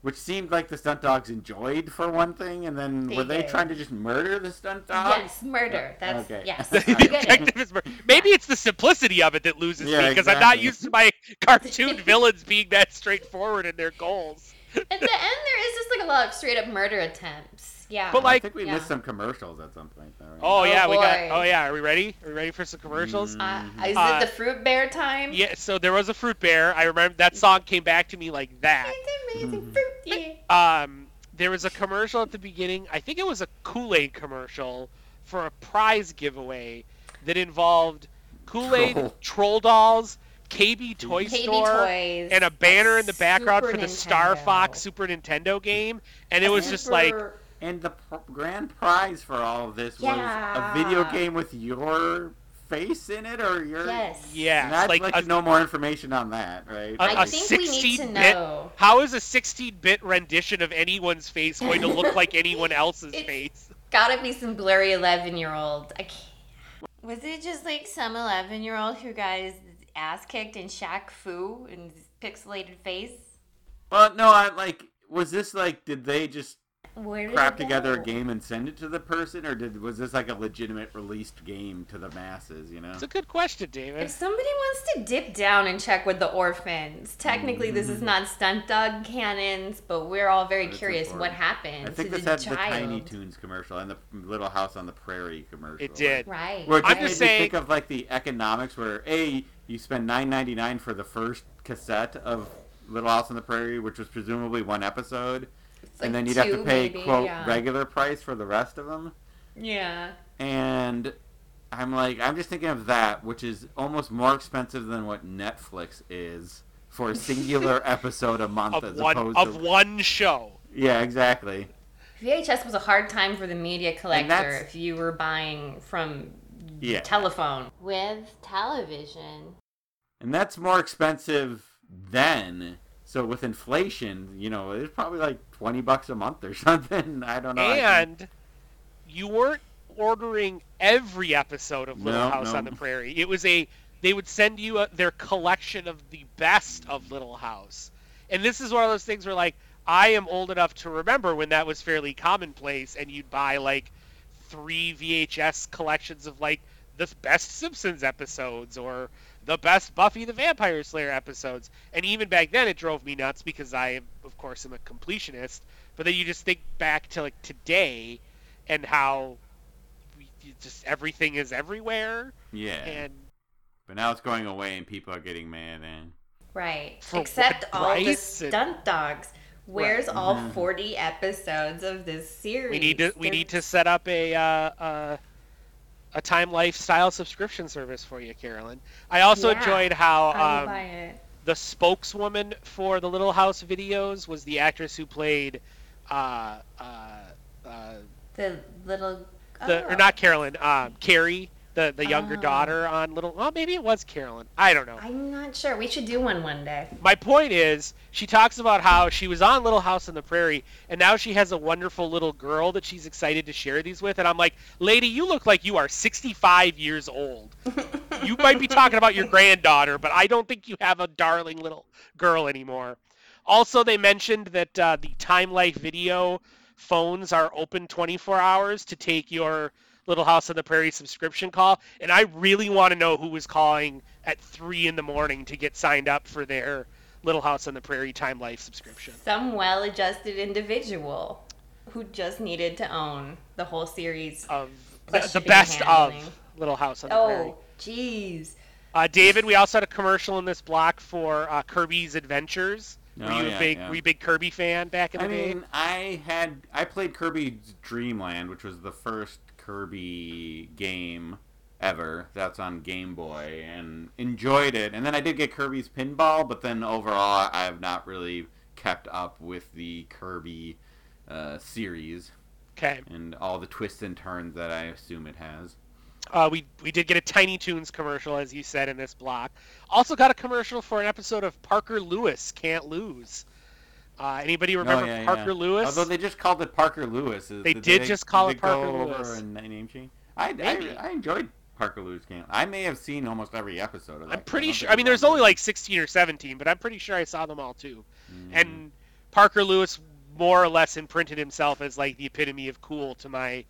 Which seemed like the stunt dawgs enjoyed for one thing, and then They were they did. trying to just murder the stunt dawgs? Yes, murder. That's Okay. yes. the You get it. objective is mur- maybe it's the simplicity of it that loses Yeah, me because I'm not used to my cartoon villains being that straightforward in their goals. At the end, there is just like a lot of straight up murder attempts. Yeah. But, like, I think we Yeah. missed some commercials at some point. Though, right? Oh, Oh, yeah, we got. Oh yeah, are we ready? Are we ready for some commercials? uh, is Uh, it the fruit bear time? Yeah. So there was a fruit bear. I remember that song came back to me like that. It's amazing fruit. Yeah. Um, there was a commercial at the beginning. I think it was a Kool Aid commercial for a prize giveaway that involved Kool Aid, Troll. troll dolls, KB Toy KB Store, Toys, and a banner in the background Super for the Star Fox Super Nintendo game. And it was just like, Super- And the pr- grand prize for all of this was a video game with your face in it, or your. Yes. yeah, And I'd like like, a, to know more information on that, right? a- I a think we need to 16-bit know. How is a 16-bit rendition of anyone's face going to look like anyone else's It's- face? Gotta be some blurry 11 year old. I can't. Was it just like some 11 year old who got his ass kicked in Shaq Fu and his pixelated face? Well, no, I like. Was this like? Did they just Where did crap together a game and send it to the person, or did was this like a legitimate released game to the masses? You know. It's a good question, David. If somebody wants to dip down and check with the orphans, technically this is not stunt dawg canons, but we're all very Mm-hmm. That's curious what important. happened I think to this the had child. the Tiny Toons commercial and the Little House on the Prairie commercial. It did. Right. Which I'm made just saying- think of like the economics where a you spend nine ninety nine for the first cassette of Little House on the Prairie, which was presumably one episode, like and then you'd have to pay maybe, quote yeah. regular price for the rest of them. Yeah. And I'm like, I'm just thinking of that, which is almost more expensive than what Netflix is for a singular episode a month, Of as one opposed of to one show. yeah, exactly. VHS was a hard time for the media collector if you were buying from Yeah. telephone. With television. And that's more expensive then. So with inflation, you know, it's probably like twenty bucks a month or something. I don't know. Think- And you weren't ordering every episode of Little No, House no. on the Prairie. It was a they would send you a, their collection of the best of Little House. And this is one of those things where like I am old enough to remember when that was fairly commonplace and you'd buy like three VHS collections of like the best Simpsons episodes or the best Buffy the Vampire Slayer episodes. And even back then it drove me nuts because I of course am a completionist. But then you just think back to like today and how we, just everything is everywhere yeah. and but now it's going away, and people are getting mad. And Right. For Except what all the price? And- stunt dawgs. Where's all Mhm. 40 episodes of this series? we need to we They're- need to set up a uh, uh, a time lifestyle subscription service for you, Carolyn. I also Yeah, enjoyed how um, the spokeswoman for the Little House videos was the actress who played uh, uh, uh, The little. the oh. or not Carolyn, um, Carrie, the the younger Oh. daughter on Little. Well, maybe it was Carolyn. I don't know. I'm not sure. We should do one one day. My point is, she talks about how she was on Little House on the Prairie, and now she has a wonderful little girl that she's excited to share these with. And I'm like, lady, you look like you are 65 years old. you might be talking about your granddaughter, but I don't think you have a darling little girl anymore. Also, they mentioned that uh, the Time Life video phones are open 24 hours to take your Little House on the Prairie subscription call, and I really want to know who was calling at three in the morning to get signed up for their Little House on the Prairie Time Life subscription. Some well-adjusted individual who just needed to own the whole series. Of the, the best handling. of Little House on the Prairie. Oh, jeez. Uh, David, we also had a commercial in this block for uh, Kirby's Adventures. Were Oh, you yeah, a big, yeah. were you a big Kirby fan back in the I day? mean, I had I played Kirby's Dreamland, which was the first Kirby game ever. That's on Game Boy, and enjoyed it. And then I did get Kirby's Pinball, but then overall, I have not really kept up with the Kirby uh, series Okay. and all the twists and turns that I assume it has. Uh, we we did get a Tiny Toons commercial, as you said, in this block. Also got a commercial for an episode of Parker Lewis Can't Lose. Uh, anybody remember oh, yeah, Parker yeah. Lewis? Although they just called it Parker Lewis. Is- They did just call did it they Parker go Lewis. And name change? I, I, I enjoyed Parker Lewis Camp. I may have seen almost every episode of that. I'm pretty sure. I mean, there's only like 16 or 17, but I'm pretty sure I saw them all too. Mm. And Parker Lewis more or less imprinted himself as like the epitome of cool to my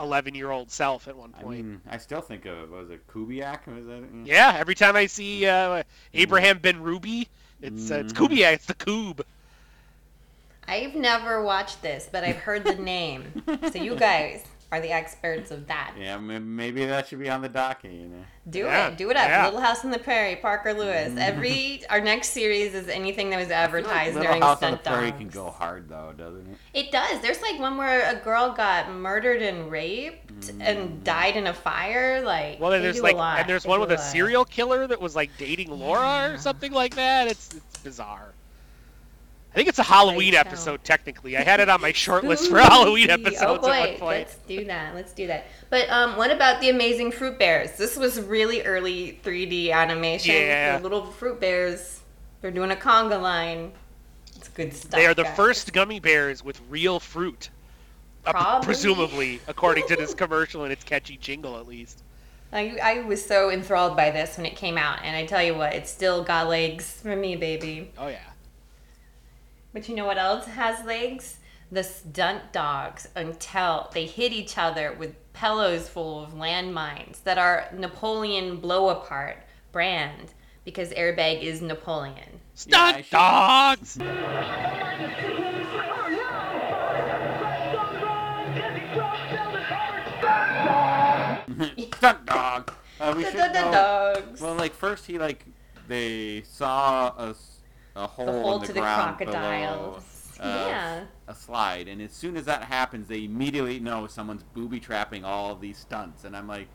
11 year old self at one point. I mean, I still think of what was it Kubiak? Was that? yeah, every time I see uh, Abraham Benrubi, it's uh, it's Mhm. Kubiak, it's the Koob. I've never watched this, but I've heard the name. so you guys are the experts of that. Yeah, maybe that should be on the docket. You know. Do Yeah, it. Do it up. yeah. Little House on the Prairie, Parker Lewis. Mm. Every our next series is anything that was advertised Little during House on the Prairie Dogs. can go hard though, doesn't it? It does. There's like one where a girl got murdered and raped and mm. died in a fire. Like Well, then there's like, and there's They one with a lot. serial killer that was like dating Laura or something like that. It's it's bizarre. I think it's a Halloween episode technically. I had it on my short list for Halloween episodes oh boy, at one point. Let's do that. Let's do that. But um, what about the Amazing Fruit Bears? This was really early 3D animation. Yeah. The little fruit bears. They're doing a conga line. It's good stuff. They are the guys. first gummy bears with real fruit. Uh, presumably, according to this commercial and its catchy jingle, at least. I, I was so enthralled by this when it came out, and I tell you what, it still got legs for me, baby. Oh yeah. But you know what else has legs? The stunt dawgs until they hit each other with pillows full of landmines that are Napoleon blow apart brand because airbag is Napoleon. Stunt I should- dogs. Stunt dawg. Uh, we The- should the- the know- dogs. Well, like first he like they saw a, s- a hole, The hole the to the crocodiles. below, uh, yeah. a slide, and as soon as that happens, they immediately know someone's booby trapping all these stunts, and I'm like.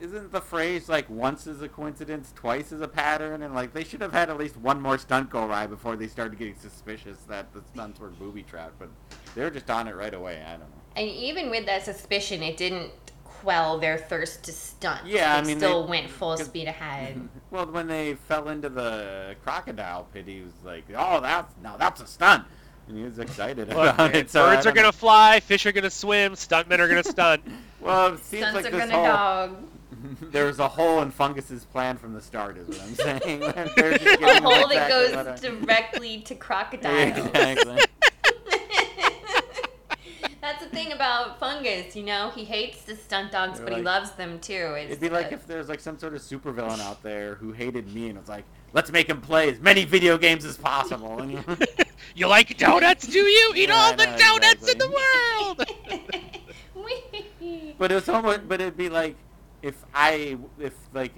Isn't the phrase like once is a coincidence, twice is a pattern, and like they should have had at least one more stunt go right before they started getting suspicious that the stunts were booby trapped, but they're just on it right away. I don't know. And even with that suspicion, it didn't quell their thirst to stunt. Yeah, I mean, still they- went full speed ahead. Well, when they fell into the crocodile pit, he was like, "Oh, that's no, that's a stunt," and he was excited Look, about it. So birds are gonna know. fly, fish are gonna swim, stuntmen are gonna stunt. Well, it seems Stunts like are this gonna whole dog. there was a hole in Fungus's plan from the start, is what I'm saying. A hole him that goes what directly to crocodiles. exactly. That's the thing about fungus, you know. He hates the stunt dawgs, They're but he like- loves them too. It's It'd be like if there's like some sort of supervillain out there who hated me and was like, "Let's make him play as many video games as possible." And you- You like donuts, do you? Eat Yeah, all I the know, donuts exactly. in the world. Whee! But it's almost, but it'd be like if I, if like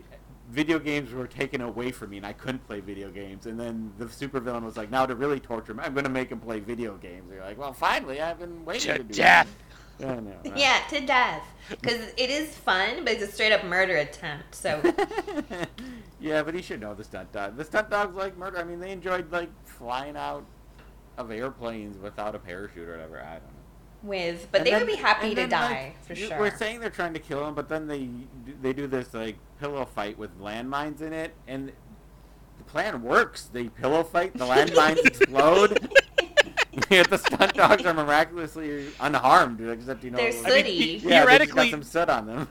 video games were taken away from me and I couldn't play video games, and then the supervillain was like, now to really torture him, I'm gonna make him play video games. You're like, well, finally, I've been waiting To to do death. That. I know, right? yeah, to death. Because it is fun, but it's a straight up murder attempt. So yeah, but he should know the stunt dawg. The stunt dawgs like murder. I mean, they enjoyed like flying out of airplanes without a parachute or whatever. I don't know. With, but And they then- would be happy to then, die like, for sure. We're saying they're trying to kill him, but then they they do this like pillow fight with landmines in it, and the plan works. They pillow fight, the landmines explode. Yet the stunt dawgs are miraculously unharmed, except you know. They're like- I mean, sooty. the- yeah, they just theoretically, got some soot on them.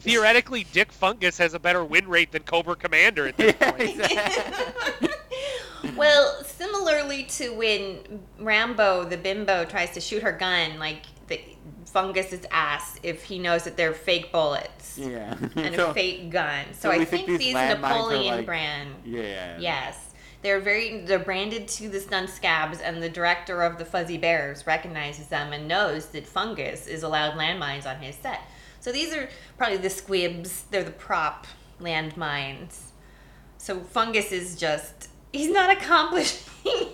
theoretically, Dick Fungus has a better win rate than Cobra Commander at this Yeah, point. exactly. Well, similarly to when Bambi, the bimbo, tries to shoot her gun, like the fungus is asked if he knows that they're fake bullets yeah. and So- a fake gun. So, so I think, think these these are Napoleon like- brand. Yeah. Yes. They're very they're branded to the stun scabs and the director of the Fuzzy Bears recognizes them and knows that fungus is allowed landmines on his set. So these are probably the squibs, they're the prop landmines. So fungus is just he's not accomplishing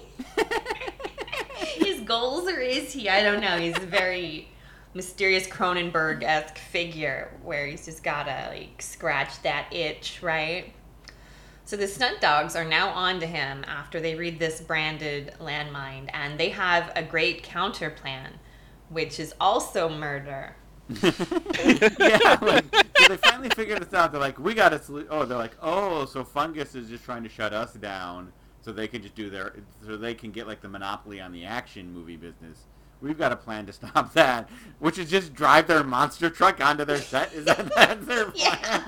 his goals or is he? I don't know. He's a very mysterious Cronenberg esque figure where he's just gotta like scratch that itch, right? So the stunt dawgs are now on to him after they read this branded landmine, and they have a great counter plan, which is also murder. yeah, like, so they finally figured this out. They're like, we got to. Solu- oh, they're like, oh, so fungus is just trying to shut us down, so they can just do their, so they can get like the monopoly on the action movie business. We've got a plan to stop that, which is just drive their monster truck onto their set. Is that that's their plan? Yeah.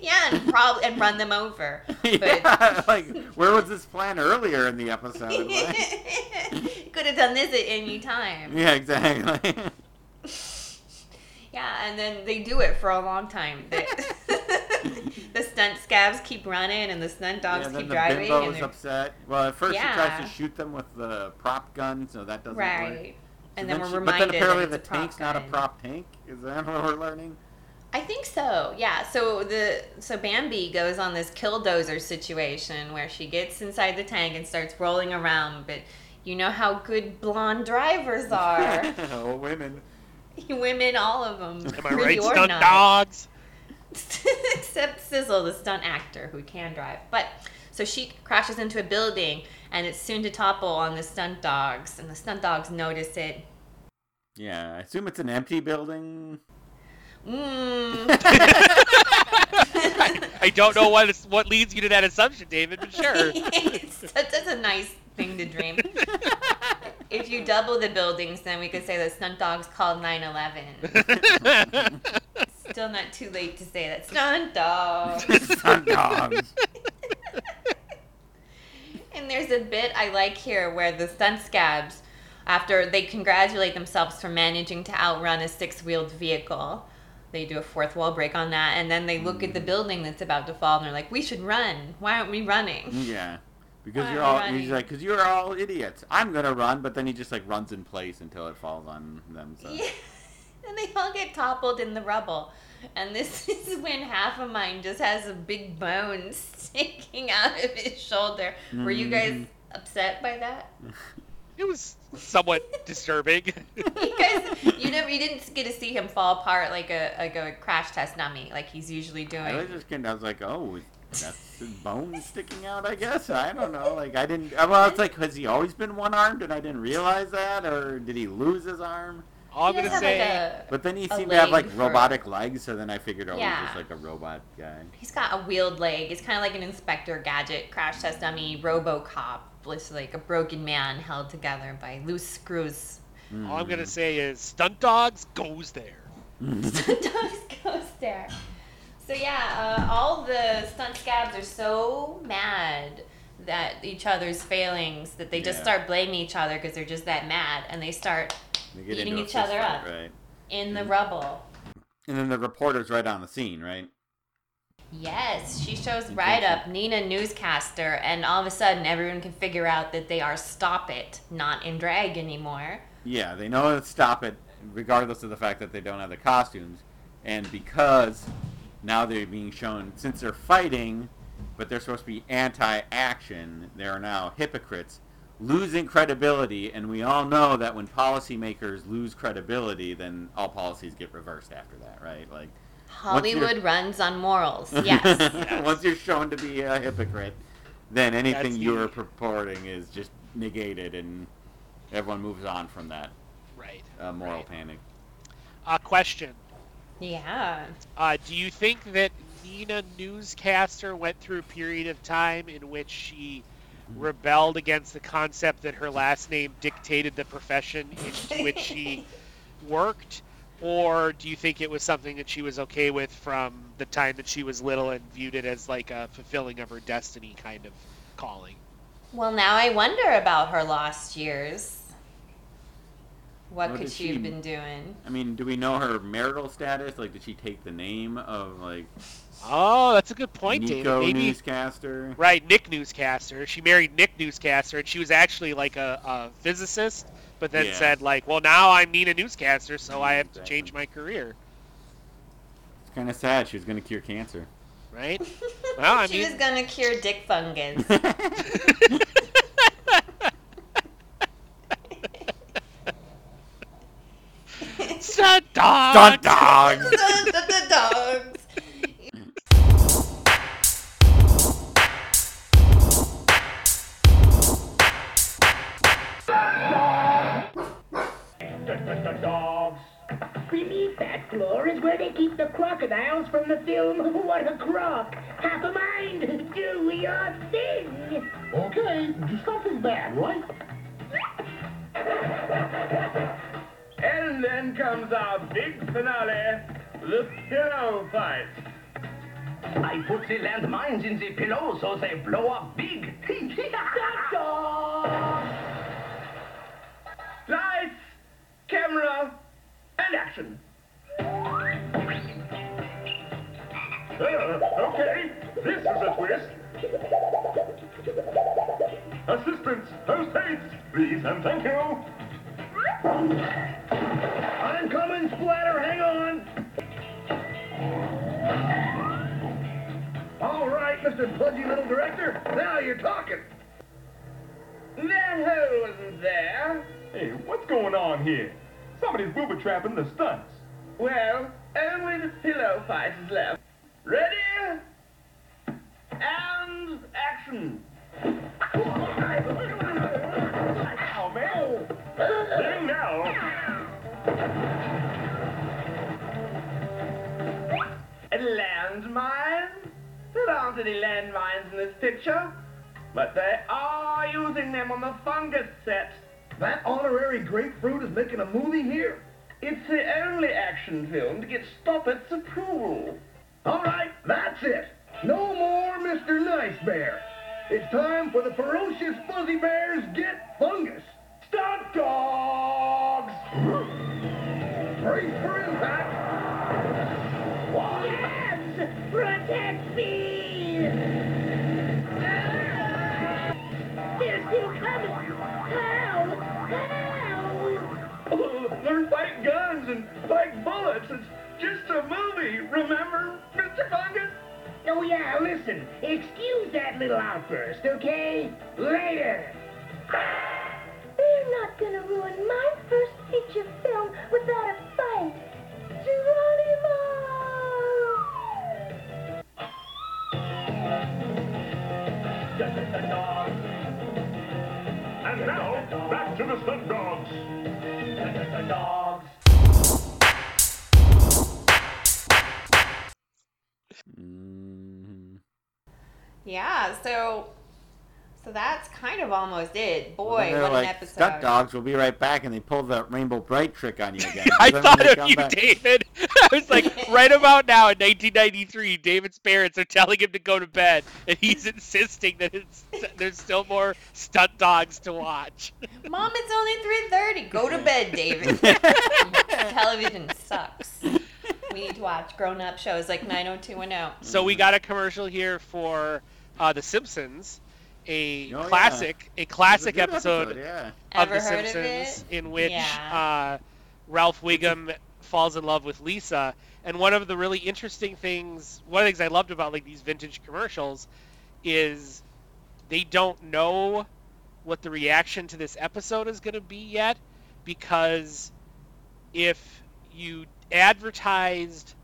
yeah, and probably and run them over. yeah, like where was this plan earlier in the episode? Like- Could have done this at any time. yeah, exactly. Yeah, and then they do it for a long time. The, the stunt scabs keep running, and the stunt dawgs yeah, then keep the driving. bimbo and they're- upset. Well, at first Yeah. she tries to shoot them with the prop gun, so that doesn't work. right. And So then, we're she- reminded But then apparently that the it's a prop tank's not a prop tank. Is that what we're learning? I think so. Yeah. So the so Bambi goes on this killdozer situation where she gets inside the tank and starts rolling around, but you know how good blonde drivers are. oh, women. Women, all of them. Am I pretty right, stunt not. dogs? Except Sizzle, the stunt actor who can drive. But so she crashes into a building and it's soon to topple on the stunt dawgs, and the stunt dawgs notice it. Yeah, I assume it's an empty building. Mm. I don't know what is, what leads you to that assumption, David, but sure. It's- that's, that's a nice thing to dream. if you double the buildings, then we could say that stunt dawgs called 9/11. Still not too late to say that stunt dawgs. Stunt dawgs. And there's a bit I like here where the stunt scabs, after they congratulate themselves for managing to outrun a six-wheeled vehicle, they do a fourth wall break on that, and then they look at the mm. building that's about to fall, and they're like, "We should run. Why aren't we running?" Yeah. Because Why you're all you he's like, because you're all idiots. I'm gonna run, but then he just like runs in place until it falls on them. So. Yeah. And they all get toppled in the rubble. And this is when half of mine just has a big bone sticking out of his shoulder. Were you guys Mhm. upset by that? It was somewhat disturbing. you guys, you never, you didn't get to see him fall apart like a like a crash test dummy, like he's usually doing. I was just kidding. I was like, oh, that's his bone sticking out. I guess I don't know. Like I didn't. Uh, well, it's like, has he always been one armed and I didn't realize that, or did he lose his arm? All I'm gonna say, like, a- But then he seemed to have like leg for- robotic legs, so then I figured, oh, Yeah. he's just like a robot guy. He's got a wheeled leg. It's kind of like an Inspector Gadget crash test dummy, RoboCop, with like a broken man held together by loose screws. all I'm gonna say is, stunt dawgs goes there. stunt dawgs goes there. So yeah, uh, all the stunt scabs are so mad that each other's failings that they just Yeah. start blaming each other because they're just that mad, and they start They get Beating each other fight, up. right? in the rubble. And then the reporter's right on the scene, right? Yes, she shows right up Nina newscaster, and all of a sudden everyone can figure out that they are stop it, not in drag anymore. Yeah, they know to stop it, regardless of the fact that they don't have the costumes, and because now they're being shown since they're fighting, but they're supposed to be anti-action. They are now hypocrites, losing credibility, and we all know that when policymakers lose credibility, then all policies get reversed after that, right? Like Hollywood runs on morals. Yes. Once you're shown to be a hypocrite, then anything That's you're the- purporting is just negated, and everyone moves on from that Right. uh, moral right. panic. Uh, question. Yeah. Uh, do you think that Nina Newscaster went through a period of time in which she rebelled against the concept that her last name dictated the profession into which she worked? Or do you think it was something that she was okay with from the time that she was little and viewed it as like a fulfilling of her destiny kind of calling? Well, now I wonder about her lost years. What What could she she- have been doing? I mean, do we know her marital status? Like, did she take the name of like Oh, that's a good point, Nico David. Maybe newscaster? Right, Nick Newscaster. She married Nick Newscaster, and she was actually like a, a physicist, but then Yeah. said like, "Well, now I'm Nina Newscaster, so I have to change my career." It's kind of sad. She was gonna cure cancer. Right? Well, I she mean, was gonna cure dick fungus. stunt dawg. Stunt dawgs. the, the, the dogs. Dogs. Beneath that floor is where they keep the crocodiles from the film What a Croc. Half a mind, do your thing. Okay, do something bad, right? And then comes our big finale, the pillow fight. I put the landmines in the pillow so they blow up big. Lights, camera, and action. Uh, okay, this is a twist. Assistants, host aides, please and thank you. I'm coming, Splatter, hang on. All right, Mr. Pudgy Little Director, now you're talking. That hole wasn't there. Hey, what's going on here? Somebody's booby trapping the stunts. Well, only the pillow fight is left. Ready? And action. Sing now. A landmine? There aren't any landmines in this picture. But they are using them on the fungus set. That honorary grapefruit is making a movie here? It's the only action film to get Stop It's approval. All right, that's it. No more Mr. Nice Bear. It's time for the ferocious Fuzzy Bears Get Fungus. Stunt dawgs! Brace for impact. Yes! Protect me! They're still coming! How? How? Oh, learn fight guns and fight bullets. It's just a movie, remember, Mr. Fungus? Oh yeah, listen. Excuse that little outburst, okay? Later. They're not gonna ruin my first feature film without a fight. Geronimo! And now, back to the stunt dawgs. Dogs. Mhm. Yeah, so so that's kind of almost it. Well, Boy, then what like, an episode. Stunt dawgs will be right back, and they pull the Rainbow Brite trick on you again. I thought of you, back- David. I was like, right about now in 1993, David's parents are telling him to go to bed, and he's insisting that it's, there's still more stunt dawgs to watch. Mom, it's only 3:30. Go to bed, David. Television sucks. We need to watch grown-up shows like 90210. So we got a commercial here for uh, The Simpsons, a Oh, yeah. classic, a classic a good episode, yeah. of Ever The heard of Simpsons in which Yeah. uh, Ralph Wiggum falls in love with Lisa. And one of the really interesting things, one of the things I loved about like these vintage commercials, is they don't know what the reaction to this episode is going to be yet, because if you advertised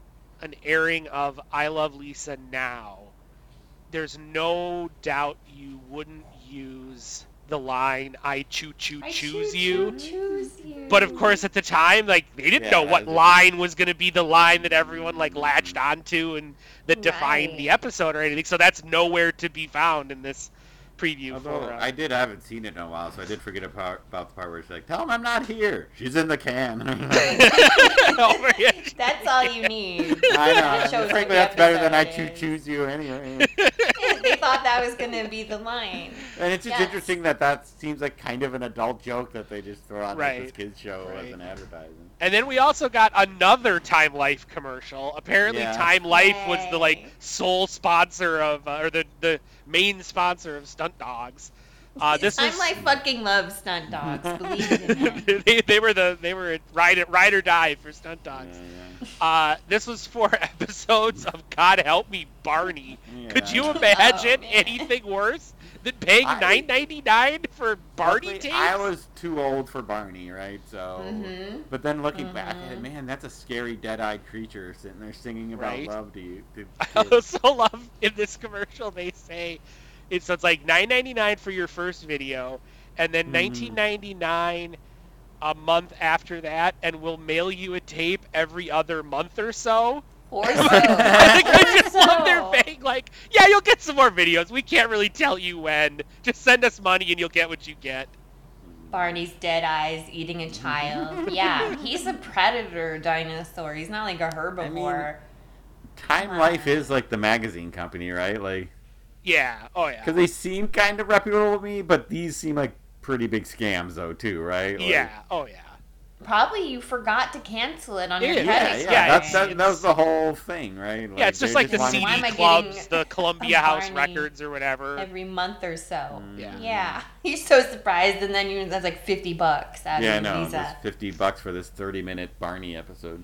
an airing of I Love Lisa now, there's no doubt you wouldn't use the line "I choo choo I choose choo-choo you." Choose you. But of course, at the time, like they didn't know Yeah, what they- line was going to be the line that everyone like latched onto and that defined the episode or anything. So that's nowhere to be found in this preview Although for. Uh, I did, I haven't seen it in a while, so I did forget about, about the part where she's like, "Tell him I'm not here. She's in the can." That's all you need. I know. Frankly, that's better than I choo choose you anyway. they thought that was gonna be the line. And it's just Yes. interesting that that seems like kind of an adult joke that they just throw on like, this kids show as an advertising. And then we also got another Time Life commercial. Apparently, Yeah. Time Life was the like sole sponsor of, uh, or the the main sponsor of Stunt Dawgs. Uh, this I'm was like fucking love stunt dawgs. Believe in them. they, they were the they were ride ride or die for Stunt Dawgs. Yeah, Uh, this was four episodes of God Help Me Barney. yeah. Could you imagine Oh, anything worse than paying I- nine ninety nine for Barney tapes? I was too old for Barney, right? So, Mhm. but then looking back Mm-hmm. at it, man, that's a scary dead-eyed creature sitting there singing about Right. love to you. To I also love in this commercial they say it's so it's like nine ninety nine for your first video, and then Mhm. nineteen ninety nine a month after that, and we'll mail you a tape every other month or so. Or so. I think I Or just love their so. being like, yeah, you'll get some more videos. We can't really tell you when. Just send us money and you'll get what you get. Barney's dead eyes eating a child. Yeah, he's a predator dinosaur. He's not like a herbivore. Time Life is like the magazine company, right? Like, Yeah. Oh yeah. because they seem kind of reputable to me, but these seem like pretty big scams, though, too, right? Like, Yeah. Oh yeah. Probably you forgot to cancel it on your Yeah, Yeah, credit yeah, Yeah, that's, that, that was the whole thing, right? Yeah, it's just they like the wanted- CD Why clubs, the Columbia House Records or whatever. every month or so. Mm. Yeah. Yeah. You're so surprised, and then you that's like fifty bucks out Yeah, of no, your just visa. 50 bucks for this 30 minute Barney episode.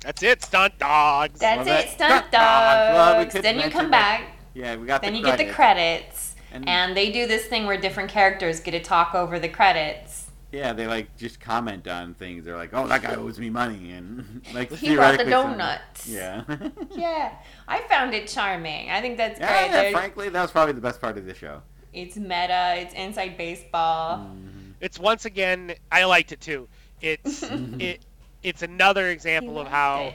That's it, stunt dawgs. That's Well, it, that- stunt stunt dawgs. Well, we then you mention come that- back. Yeah, we got Then the you get the credits, And- and they do this thing where different characters get to talk over the credits. Yeah, they like just comment on things. They're like, "Oh, that guy owes me money," and like He brought the theoretically some- donuts. Yeah. Yeah, I found it charming. I think that's yeah, great. yeah, There's- frankly, that was probably the best part of the show. It's meta. It's inside baseball. Mm. It's once again, I liked it too. It's it, it's another example of how it.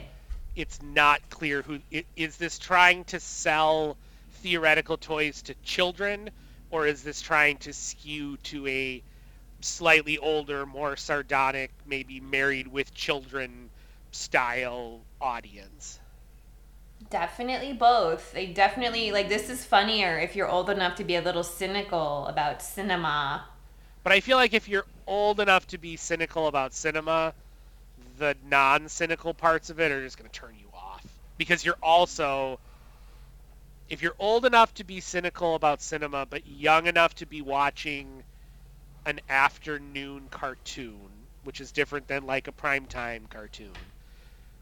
it's not clear who i- this trying to sell theoretical toys to children, or is this trying to skew to a slightly older, more sardonic, maybe married with children style audience? Definitely both. They definitely like this is funnier if you're old enough to be a little cynical about cinema. But I feel like if you're old enough to be cynical about cinema, the non-cynical parts of it are just going to turn you off because you're also if you're old enough to be cynical about cinema but young enough to be watching an afternoon cartoon, which is different than like a primetime cartoon.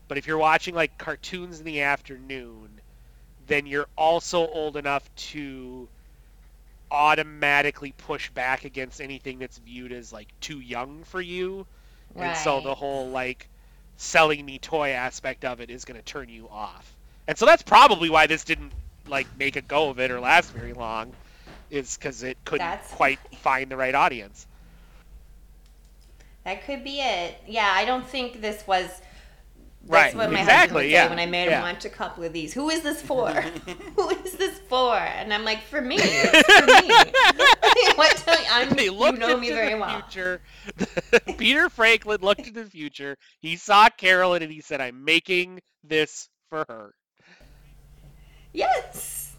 But if you're watching like cartoons in the afternoon, then you're also old enough to automatically push back against anything that's viewed as like too young for you. And so the whole like selling me toy aspect of it is going to turn you off. And so that's probably why this didn't like make a go of it or last very long is cuz it couldn't That's- quite find the right audience. That could be it. Yeah, I don't think this was. That's Right, what my husband exactly, would say yeah, when I made yeah. him watch a couple of these. Who is this for? Who is this for? And I'm like, for me. It's for me. what? Tell I'm, They you looked know into me very the well. future. Peter Franklin looked into the future. He saw Carolyn and he said, "I'm making this for her." Yes.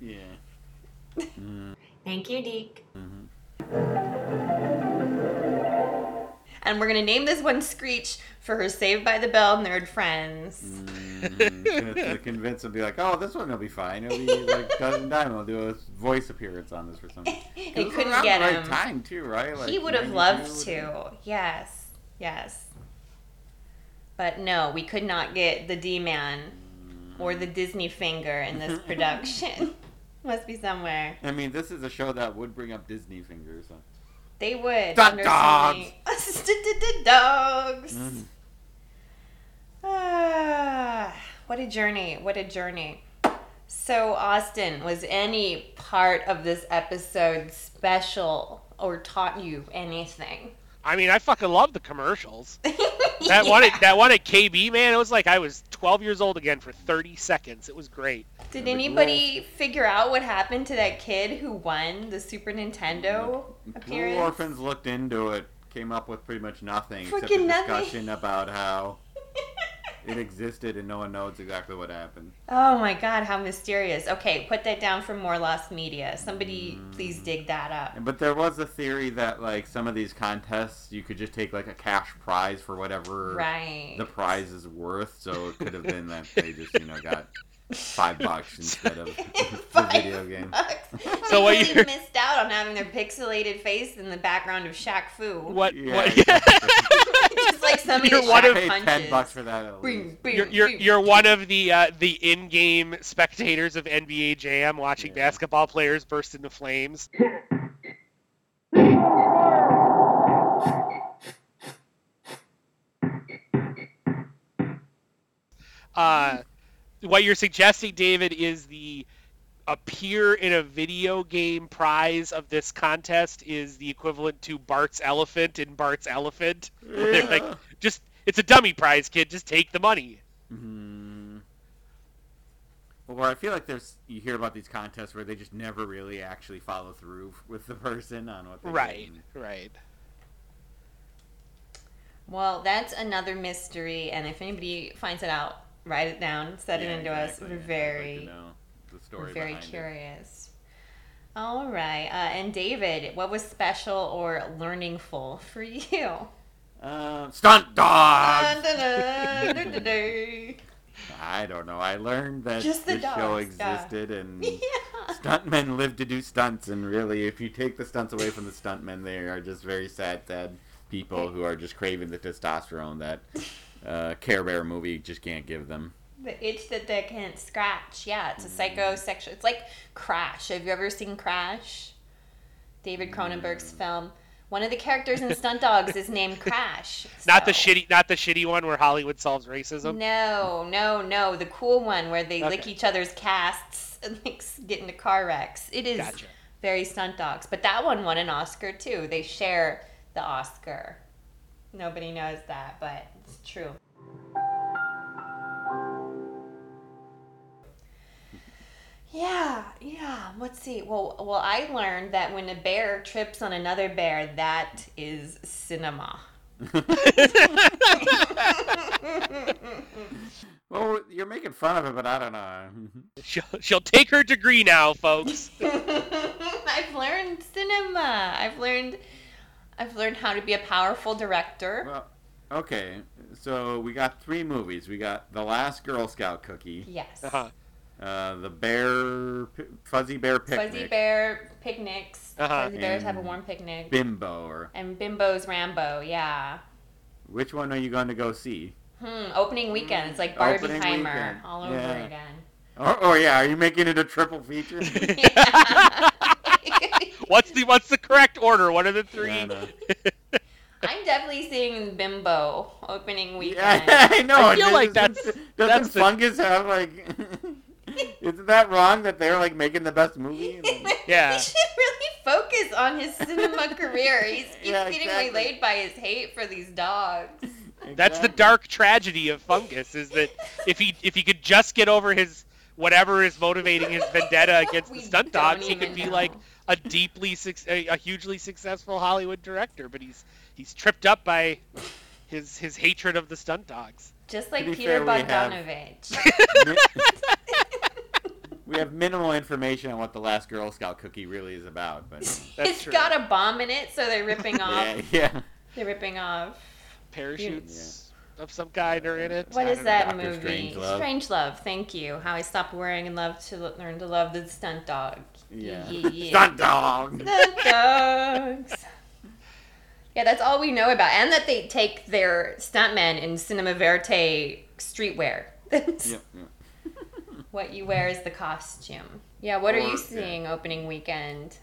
Yeah. Mm, Thank you, Deke. mhm. And we're gonna name this one Screech for her Saved by the Bell nerd friends. Mm. To convince him, be like, "Oh, this one will be fine. It'll be like Dustin Diamond will do a voice appearance on this for something." They couldn't get the right him. time too, right? Like he would have loved to. Yes. Yes. But no, we could not get the D Man or the Disney finger in this production. Must be somewhere. I mean, this is a show that would bring up Disney fingers. So. They would. Dun under dogs. dogs. Mhm. Ah, what a journey. What a journey. So, Austin, was any part of this episode special or taught you anything? I mean, I fucking love the commercials. That one, at, that one at KB, man, it was like I was 12 years old again for 30 seconds. It was great. Did the anybody figure out what happened to that kid who won the Super Nintendo Blue? Orphans looked into it, came up with pretty much nothing except a Freaking nothing. discussion about how it existed and no one knows exactly what happened. Oh my god, how mysterious. Okay, put that down for more lost media. Somebody please Mm. dig that up. But there was a theory that like some of these contests you could just take like a cash prize for whatever Right. the prize is worth. So it could have been that they just you know got five bucks instead of the video game. bucks. So what really you're- missed out on having their pixelated face in the background of Shaq Fu. What? Yeah, what Just like somebody You're that one of- punches. ten bucks for that. At Bing, least. bing, you're you're, bing. you're one of the uh, the in-game spectators of NBA Jam, watching Yeah. basketball players burst into flames. Uh, what you're suggesting, David, is the appear in a video game prize of this contest is the equivalent to Bart's elephant in Bart's elephant. Where They're like, just it's a dummy prize, kid. Just take the money. Hmm. Or I feel like there's you hear about these contests where they just never really actually follow through with the person on what they get, Right, and- right. Well, that's another mystery, and if anybody finds it out, write it down, set it into exactly. us. We're I'd like very, to know the we're story very behind it. curious. All right, uh, and David, what was special or learningful for you? Uh, stunt dun. I don't know. I learned that Just the this show yeah. existed and Yeah. stuntmen live to do stunts. And really, if you take the stunts away from the stuntmen, they are just very sad, sad people who are just craving the testosterone that uh, Care Bear movie just can't give them. The itch that they can't scratch. Yeah, it's a Mm. psychosexual. It's like Crash. Have you ever seen Crash? David Cronenberg's Mm. film. One of the characters in Stunt Dawgs is named Crash. Not the shitty, not the shitty one where Hollywood solves racism. No, no, no. The cool one where they lick each other's casts and like get into car wrecks. It is Gotcha. very stunt dawgs. But that one won an Oscar too. They share the Oscar. Nobody knows that, but it's true. Yeah, yeah. Let's see. Well, well, I learned that when a bear trips on another bear, that is cinema. Well, you're making fun of it, but I don't know. She'll, she'll take her degree now, folks. I've learned cinema. I've learned I've learned how to be a powerful director. Well, okay. So we got three movies. We got The Last Girl Scout Cookie, yes. Uh-huh. uh, The Bear, P- Fuzzy Bear Picnic, Fuzzy bear picnics. Uh-huh. Fuzzy bears have a warm picnic. Bimbo. Or and Bimbo's Rambo, yeah. which one are you going to go see? Hmm, opening weekend. It's like Opening Barbieheimer weekend. all over Yeah. again. Oh, oh yeah, are you making it a triple feature? What's the what's the correct order? What are the three. Yeah, I know. I'm definitely seeing Bimbo opening weekend. Yeah, I know. I feel like Doesn't- that's- doesn't that's the- Fungus have like? Isn't that wrong that they're like making the best movie? Yeah. He should really focus on his cinema career. He's keeps Yeah, getting exactly. waylaid by his hate for these dogs. That's the dark tragedy of Fungus is that if he if he could just get over his whatever is motivating his vendetta against the stunt dawgs, he could be know. like a deeply a, a hugely successful Hollywood director. But he's he's tripped up by his his hatred of the stunt dawgs. Just like Peter fair, we have- Bogdanovich. we have minimal information on what the Last Girl Scout cookie really is about, but um, That's it's true. got a bomb in it, so they're ripping off. yeah, yeah. They're ripping off. Parachutes of some kind are in it. What is I is don't that Dr. movie? Strangelove. Strangelove. Thank you. How I stopped worrying and loved to learn to love the stunt dawg. Yeah. Yeah, yeah. Stunt dawg. Stunt dawgs. Yeah, that's all we know about, and that they take their stuntmen in cinema Verte streetwear. That's Yep, yep. what you wear is the costume. Yeah. What are Or- you yeah. seeing opening weekend?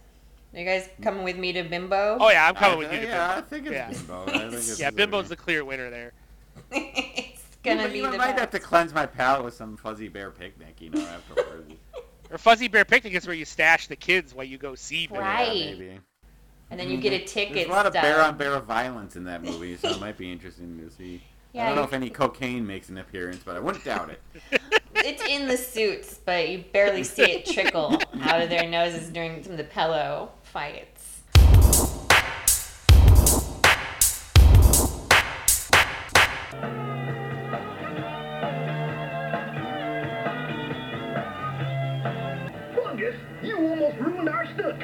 Are you guys coming with me to Bimbo? Oh yeah, I'm coming I- with you. To yeah, I think it's yeah. Bimbo. I think it's yeah, Bimbo's the clear winner there. it's gonna but be you the might have best. to cleanse my palate with some fuzzy bear picnic, you know, afterwards. Or Fuzzy Bear Picnic is where you stash the kids while you go see Bimbo. Right. Yeah, maybe. And then you get a ticket. There's a lot of bear on bear violence in that movie, so it might be interesting to see. Yeah, I don't know if any cocaine makes an appearance, but I wouldn't doubt it. It's in the suits, but you barely see it trickle out of their noses during some of the pillow fights.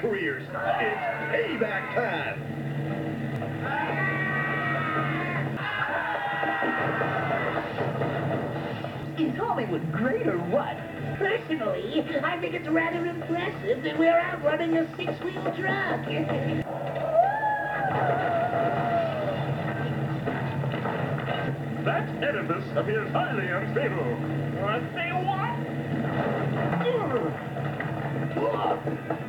Careers. It's payback time. Is Hollywood great or what? Personally, I think it's rather impressive that we're out running a six-wheel truck. That edifice appears highly unstable. Unstable what?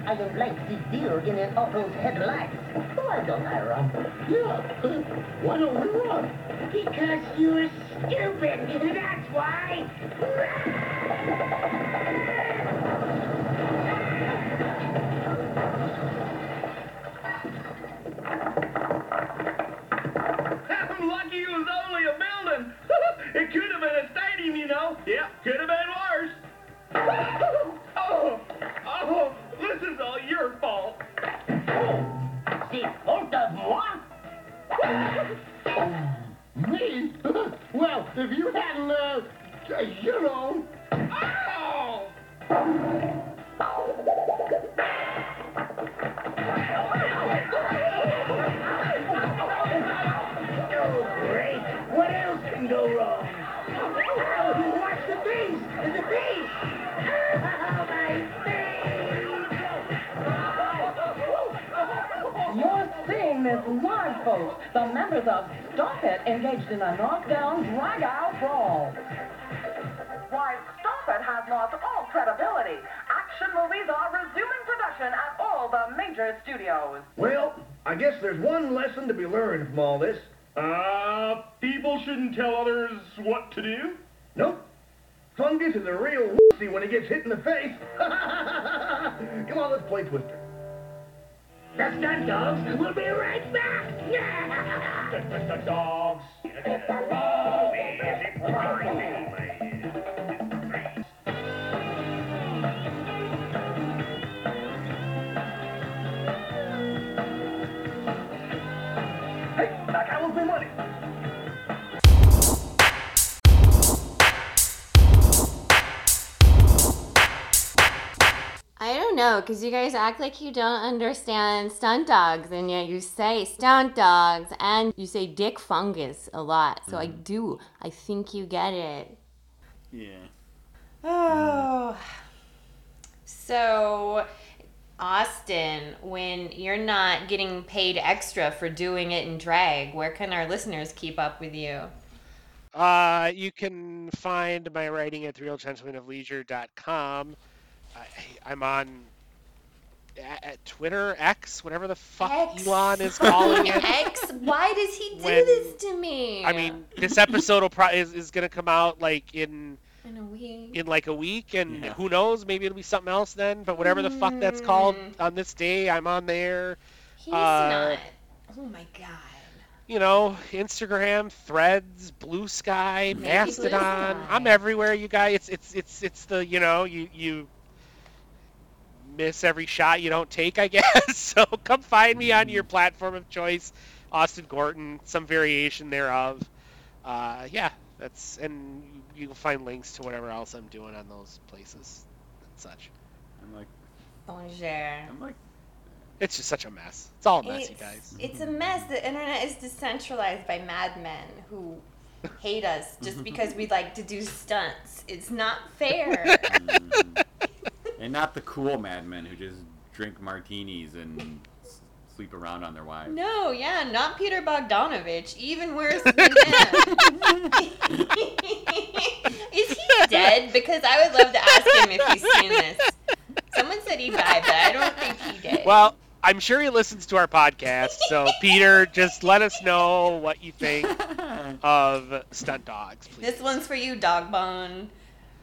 I don't like this deer in an auto's headlights. Why don't I run? Yeah, why don't we run? Because you're stupid, that's why. I'm lucky it was only a building. it could have been a stadium, you know. Yeah, could have been worse. C'est faute of moi? Me? well, if you hadn't, uh, uh, you know. Oh, live. The members of Stop It engaged in a knockdown, drag-out brawl. Why, Stop It has lost all credibility. Action movies are resuming production at all the major studios. Well, I guess there's one lesson to be learned from all this. Uh, people shouldn't tell others what to do? Nope. Fungus is a real wussy when he gets hit in the face. Come on, let's play Twister. The stunt dawgs will be right back! The dogs. Hey, know, because you guys act like you don't understand stunt dawgs, and yet you say stunt dawgs, and you say dick fungus a lot. So I do. I think you get it. Yeah. Oh. So, Austin, when you're not getting paid extra for doing it in drag, where can our listeners keep up with you? Uh, you can find my writing at realgentlemanofleisure.com. I, I'm on at, at Twitter, X, whatever the fuck X. Elon is calling it. X, why does he do When- this to me? I mean, this episode will pro- is, is gonna come out like in in a week. in like a week, and Yeah. who knows? Maybe it'll be something else then. But whatever the fuck that's called Mm. on this day, I'm on there. He's uh, not. Oh my god. You know, Instagram, Threads, Blue Sky, Maybe Mastodon. Blue I'm everywhere, you guys. It's it's it's it's the you know you you miss every shot you don't take, I guess. so come find me on your platform of choice, Austin Gorton, some variation thereof. Uh, yeah, that's and you can find links to whatever else I'm doing on those places and such. I'm like, Bonjour. I'm like, It's just such a mess. It's all a mess, you guys. it's a mess. The internet is decentralized by madmen who hate us just because we like to do stunts. It's not fair. and not the cool madmen who just drink martinis and sleep around on their wives. no, yeah, not Peter Bogdanovich. Even worse than him. is he dead? Because I would love to ask him if he's seen this. Someone said he died, but I don't think he did. Well, I'm sure he listens to our podcast. So, Peter, just let us know what you think of stunt dawgs, please. This one's for you, Dog Bone.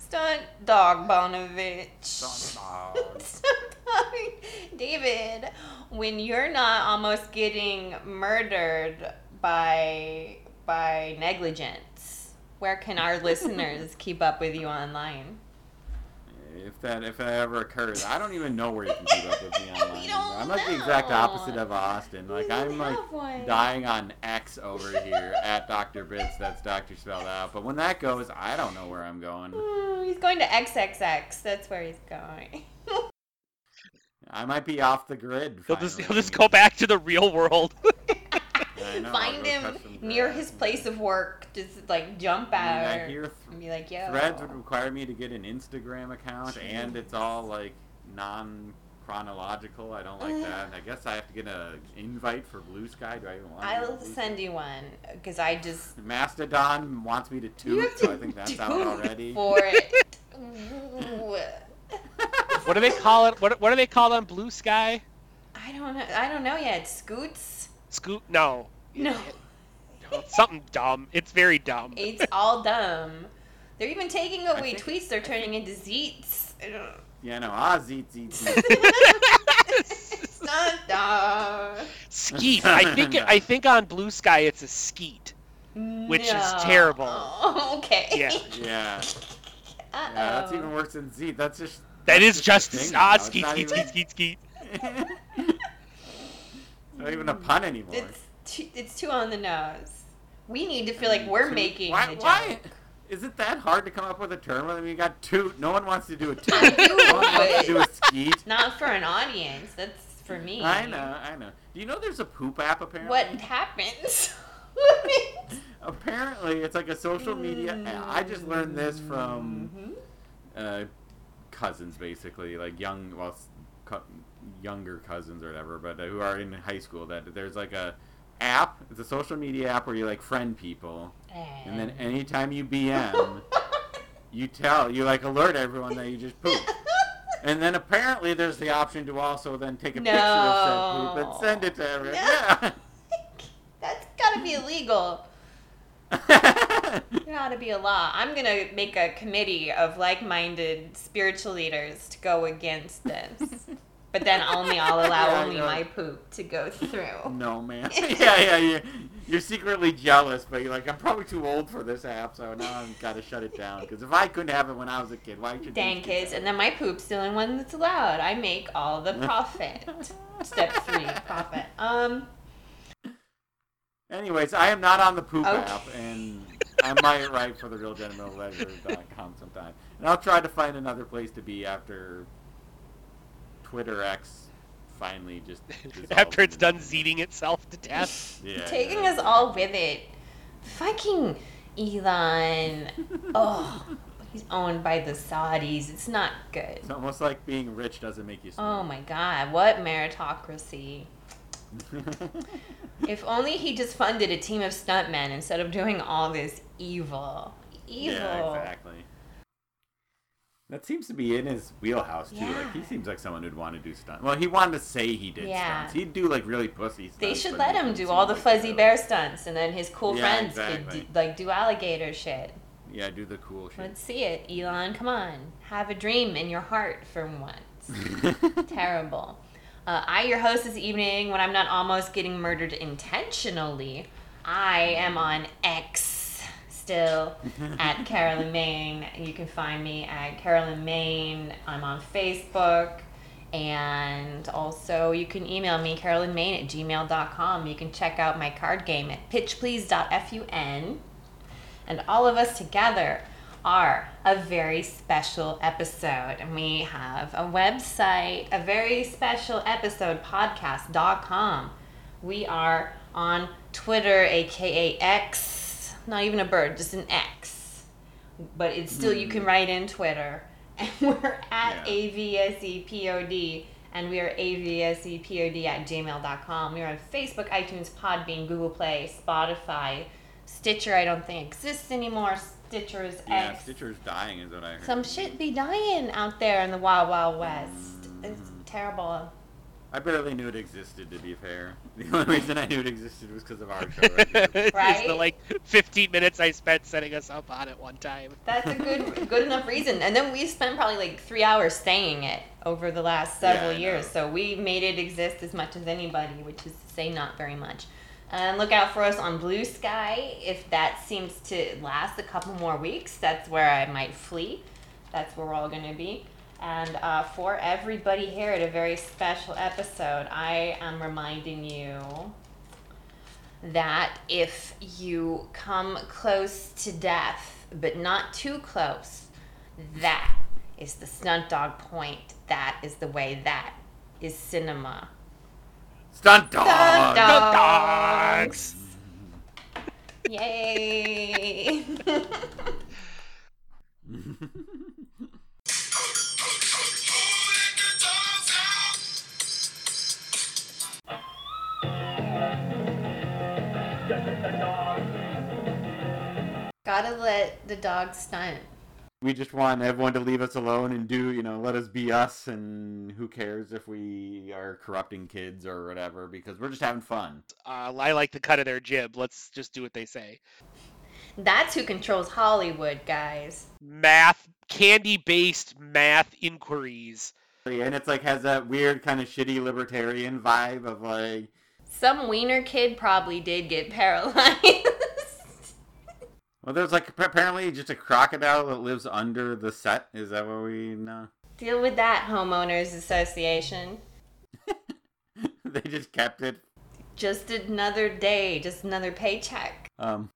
Stunt Dawg Bonovich. Stunt dawg. Stunt Dawg. David, when you're not almost getting murdered by by negligence, where can our listeners keep up with you online? If that if that ever occurs, I don't even know where you can keep up with me online. Don't I'm like the exact opposite of Austin. Like We I'm like one. dying on X over here at Dr. Bits. That's Doctor spelled out. But when that goes, I don't know where I'm going. Oh, he's going to XXX. That's where he's going. I might be off the grid. He'll just, he'll just go back to the real world. I know, Find him near his place of work. Just like jump I mean, out I hear th- and be like, "Yo." Threads would require me to get an Instagram account, and it's all like non chronological. I don't like that. I guess I have to get an invite for Blue Sky. Do I even want? I'll send you one because I just Mastodon wants me to you toot, have so I think that's do out already. for it. What do they call it? What, what do they call them? Blue Sky? I don't know. I don't know yet. Scoots? Scoot? No. No, No, something dumb. It's very dumb. it's all dumb. They're even taking away think- tweets. They're turning into zeets. Yeah, no, ah, zeet, zeet, zeet. Stunt dawg. Skeet. I think I think on Blue Sky it's a skeet. Which is No. terrible. okay. Yeah. yeah, Uh-oh. yeah, that's even worse than zeet. That's just That that's is just a ah now. It's skeet not skeet even- skeet skeet skeet. not even a pun anymore. It's too, it's too on the nose. We need to feel like we're making why, the joke. why, Is it that hard to come up with a term? I mean, you got two. No one wants to do a toot. No one wants to do a skeet. not for an audience. That's for me. I know, I know. Do you know there's a poop app apparently? What happens? Apparently, it's like a social media app. I just learned this from Mm-hmm. uh, cousins, basically, like young, well, co- younger cousins or whatever, but uh, who are in high school. That there's like a app. It's a social media app where you like friend people, and then eh. anytime you BM, you tell you like alert everyone that you just pooped. And then apparently there's the option to also then take a picture of said poop and send it to everyone. Yeah. That's gotta be illegal. There ought to be a law. I'm gonna make a committee of like-minded spiritual leaders to go against this. But then only I'll allow Yeah, only my poop to go through. No, man. yeah, yeah, yeah. You're secretly jealous, but you're like, I'm probably too old for this app, so now I've got to shut it down. Because if I couldn't have it when I was a kid, why should you? Dang kids, and then my poop's the only one that's allowed. I make all the profit. Step three, profit. Um, Anyways, I am not on the poop Okay. app, and I might write for the realgentlemanleisure.com sometime. And I'll try to find another place to be after Twitter X finally just After it's into- done zeeting itself to death. Yeah, taking yeah. us all with it. Fucking Elon. oh, he's owned by the Saudis. It's not good. It's almost like being rich doesn't make you Oh my god, what meritocracy. If only he just funded a team of stuntmen instead of doing all this evil. Evil. Yeah, exactly. That seems to be in his wheelhouse too. Like he seems like someone who'd want to do stunts. Well, he wanted to say he did Yeah. stunts. He'd do like really pussy stunts. They should let him do all the like fuzzy bear stunts, and then his cool Yeah, friends could do, like do alligator shit. Yeah, do the cool shit. Let's see it, Elon. Come on, have a dream in your heart for once. Terrible. Uh, I, your host this evening, when I'm not almost getting murdered intentionally, I am on X still mm-hmm. at Carolyn Maine. You can find me at Carolyn Maine. I'm on Facebook. And also, you can email me, carolynmaine at gmail.com. You can check out my card game at pitchplease.fun. And all of us together are a very special episode. And we have a website, a very special episode podcast.com. We are on Twitter, aka X, not even a bird, just an X. But it's still, you can hmm. write in Twitter. And we're at AVSEPOD. And we are AVSEPOD at gmail.com. We are on Facebook, iTunes, Podbean, Google Play, Spotify, Stitcher, I don't think exists anymore. Stitcher is yeah, X. Stitcher's dying, is what I heard. Some shit be dying out there in the Wild Wild hmm. West. It's hmm. terrible. I barely knew it existed, to be fair. The only reason I knew it existed was because of our show. Right here. Just Right? the like 15 minutes I spent setting us up on it one time. That's a good good enough reason. And then we spent probably like three hours saying it over the last several Yeah, years. So we made it exist as much as anybody, which is to say not very much. And look out for us on Blue Sky. If that seems to last a couple more weeks, that's where I might flee. That's where we're all going to be. And uh, for everybody here at a very special episode, I am reminding you that if you come close to death, but not too close, that is the stunt dawg point. That is the way that is cinema. Stunt dawg! Stunt dawgs! dogs! Yay! Gotta let the dog stunt. We just want everyone to leave us alone and do, you know, let us be us, and who cares if we are corrupting kids or whatever, because we're just having fun. Uh, I like the cut of their jib. Let's just do what they say. That's who controls Hollywood, guys. Math, candy-based math inquiries. And it's like has that weird kind of shitty libertarian vibe of like, Some wiener kid probably did get paralyzed. well, there's like apparently just a crocodile that lives under the set. Is that what we know? Deal with that, homeowners association. they just kept it. Just another day, just another paycheck. Um,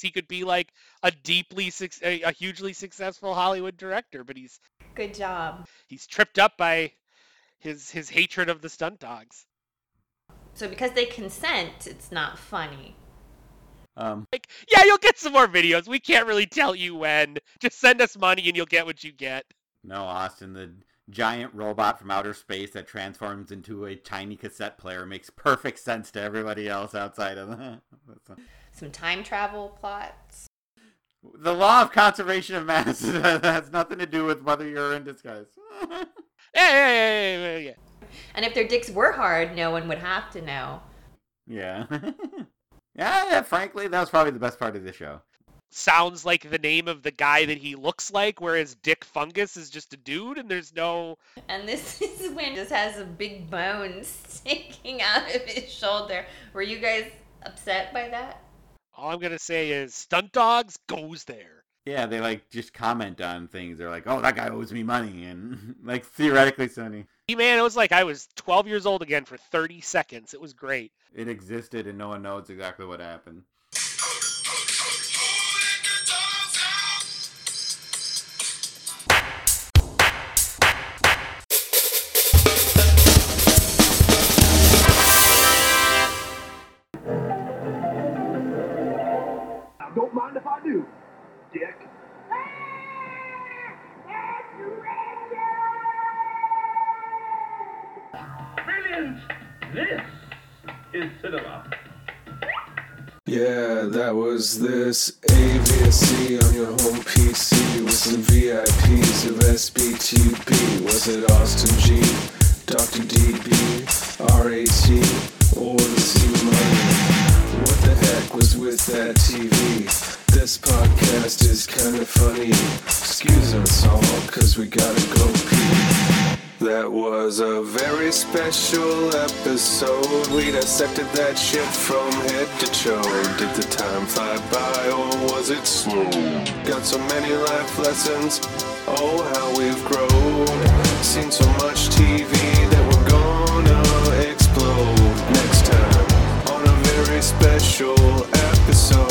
He could be like a deeply suc- a, a hugely successful Hollywood director, but he's Good job. he's tripped up by his his hatred of the stunt dawgs. So because they consent, it's not funny. Um, Like, yeah, you'll get some more videos. We can't really tell you when. Just send us money and you'll get what you get. no, Austin, the giant robot from outer space that transforms into a tiny cassette player makes perfect sense to everybody else outside of that. Some time travel plots. The law of conservation of mass has nothing to do with whether you're in disguise. Yeah, yeah, yeah, yeah, yeah, yeah. And if their dicks were hard, no one would have to know. yeah. Yeah, yeah, frankly, that was probably the best part of the show. Sounds like the name of the guy that he looks like, whereas Dick Fungus is just a dude, and there's no. And this is when just has a big bone sticking out of his shoulder. Were you guys upset by that? All I'm gonna say is Stunt Dawgs goes there. Yeah, they like just comment on things. They're like, "Oh, that guy owes me money," and like theoretically, Sony, Hey, Man, it was like I was 12 years old again for 30 seconds. It was great. it existed, and no one knows exactly what happened. This is cinema. Yeah, that was this AVSE on your home PC with some VIPs of SBTB. Was it Austin G, Dr. DB, RAT, or the C? What the heck was with that TV? This podcast is kinda funny. Excuse us all, cause we gotta go pee. That was a very special episode. We dissected that ship from head to toe. Did the time fly by or was it slow? Got so many life lessons. Oh, how we've grown. Seen so much TV that we're gonna explode next time on a very special episode.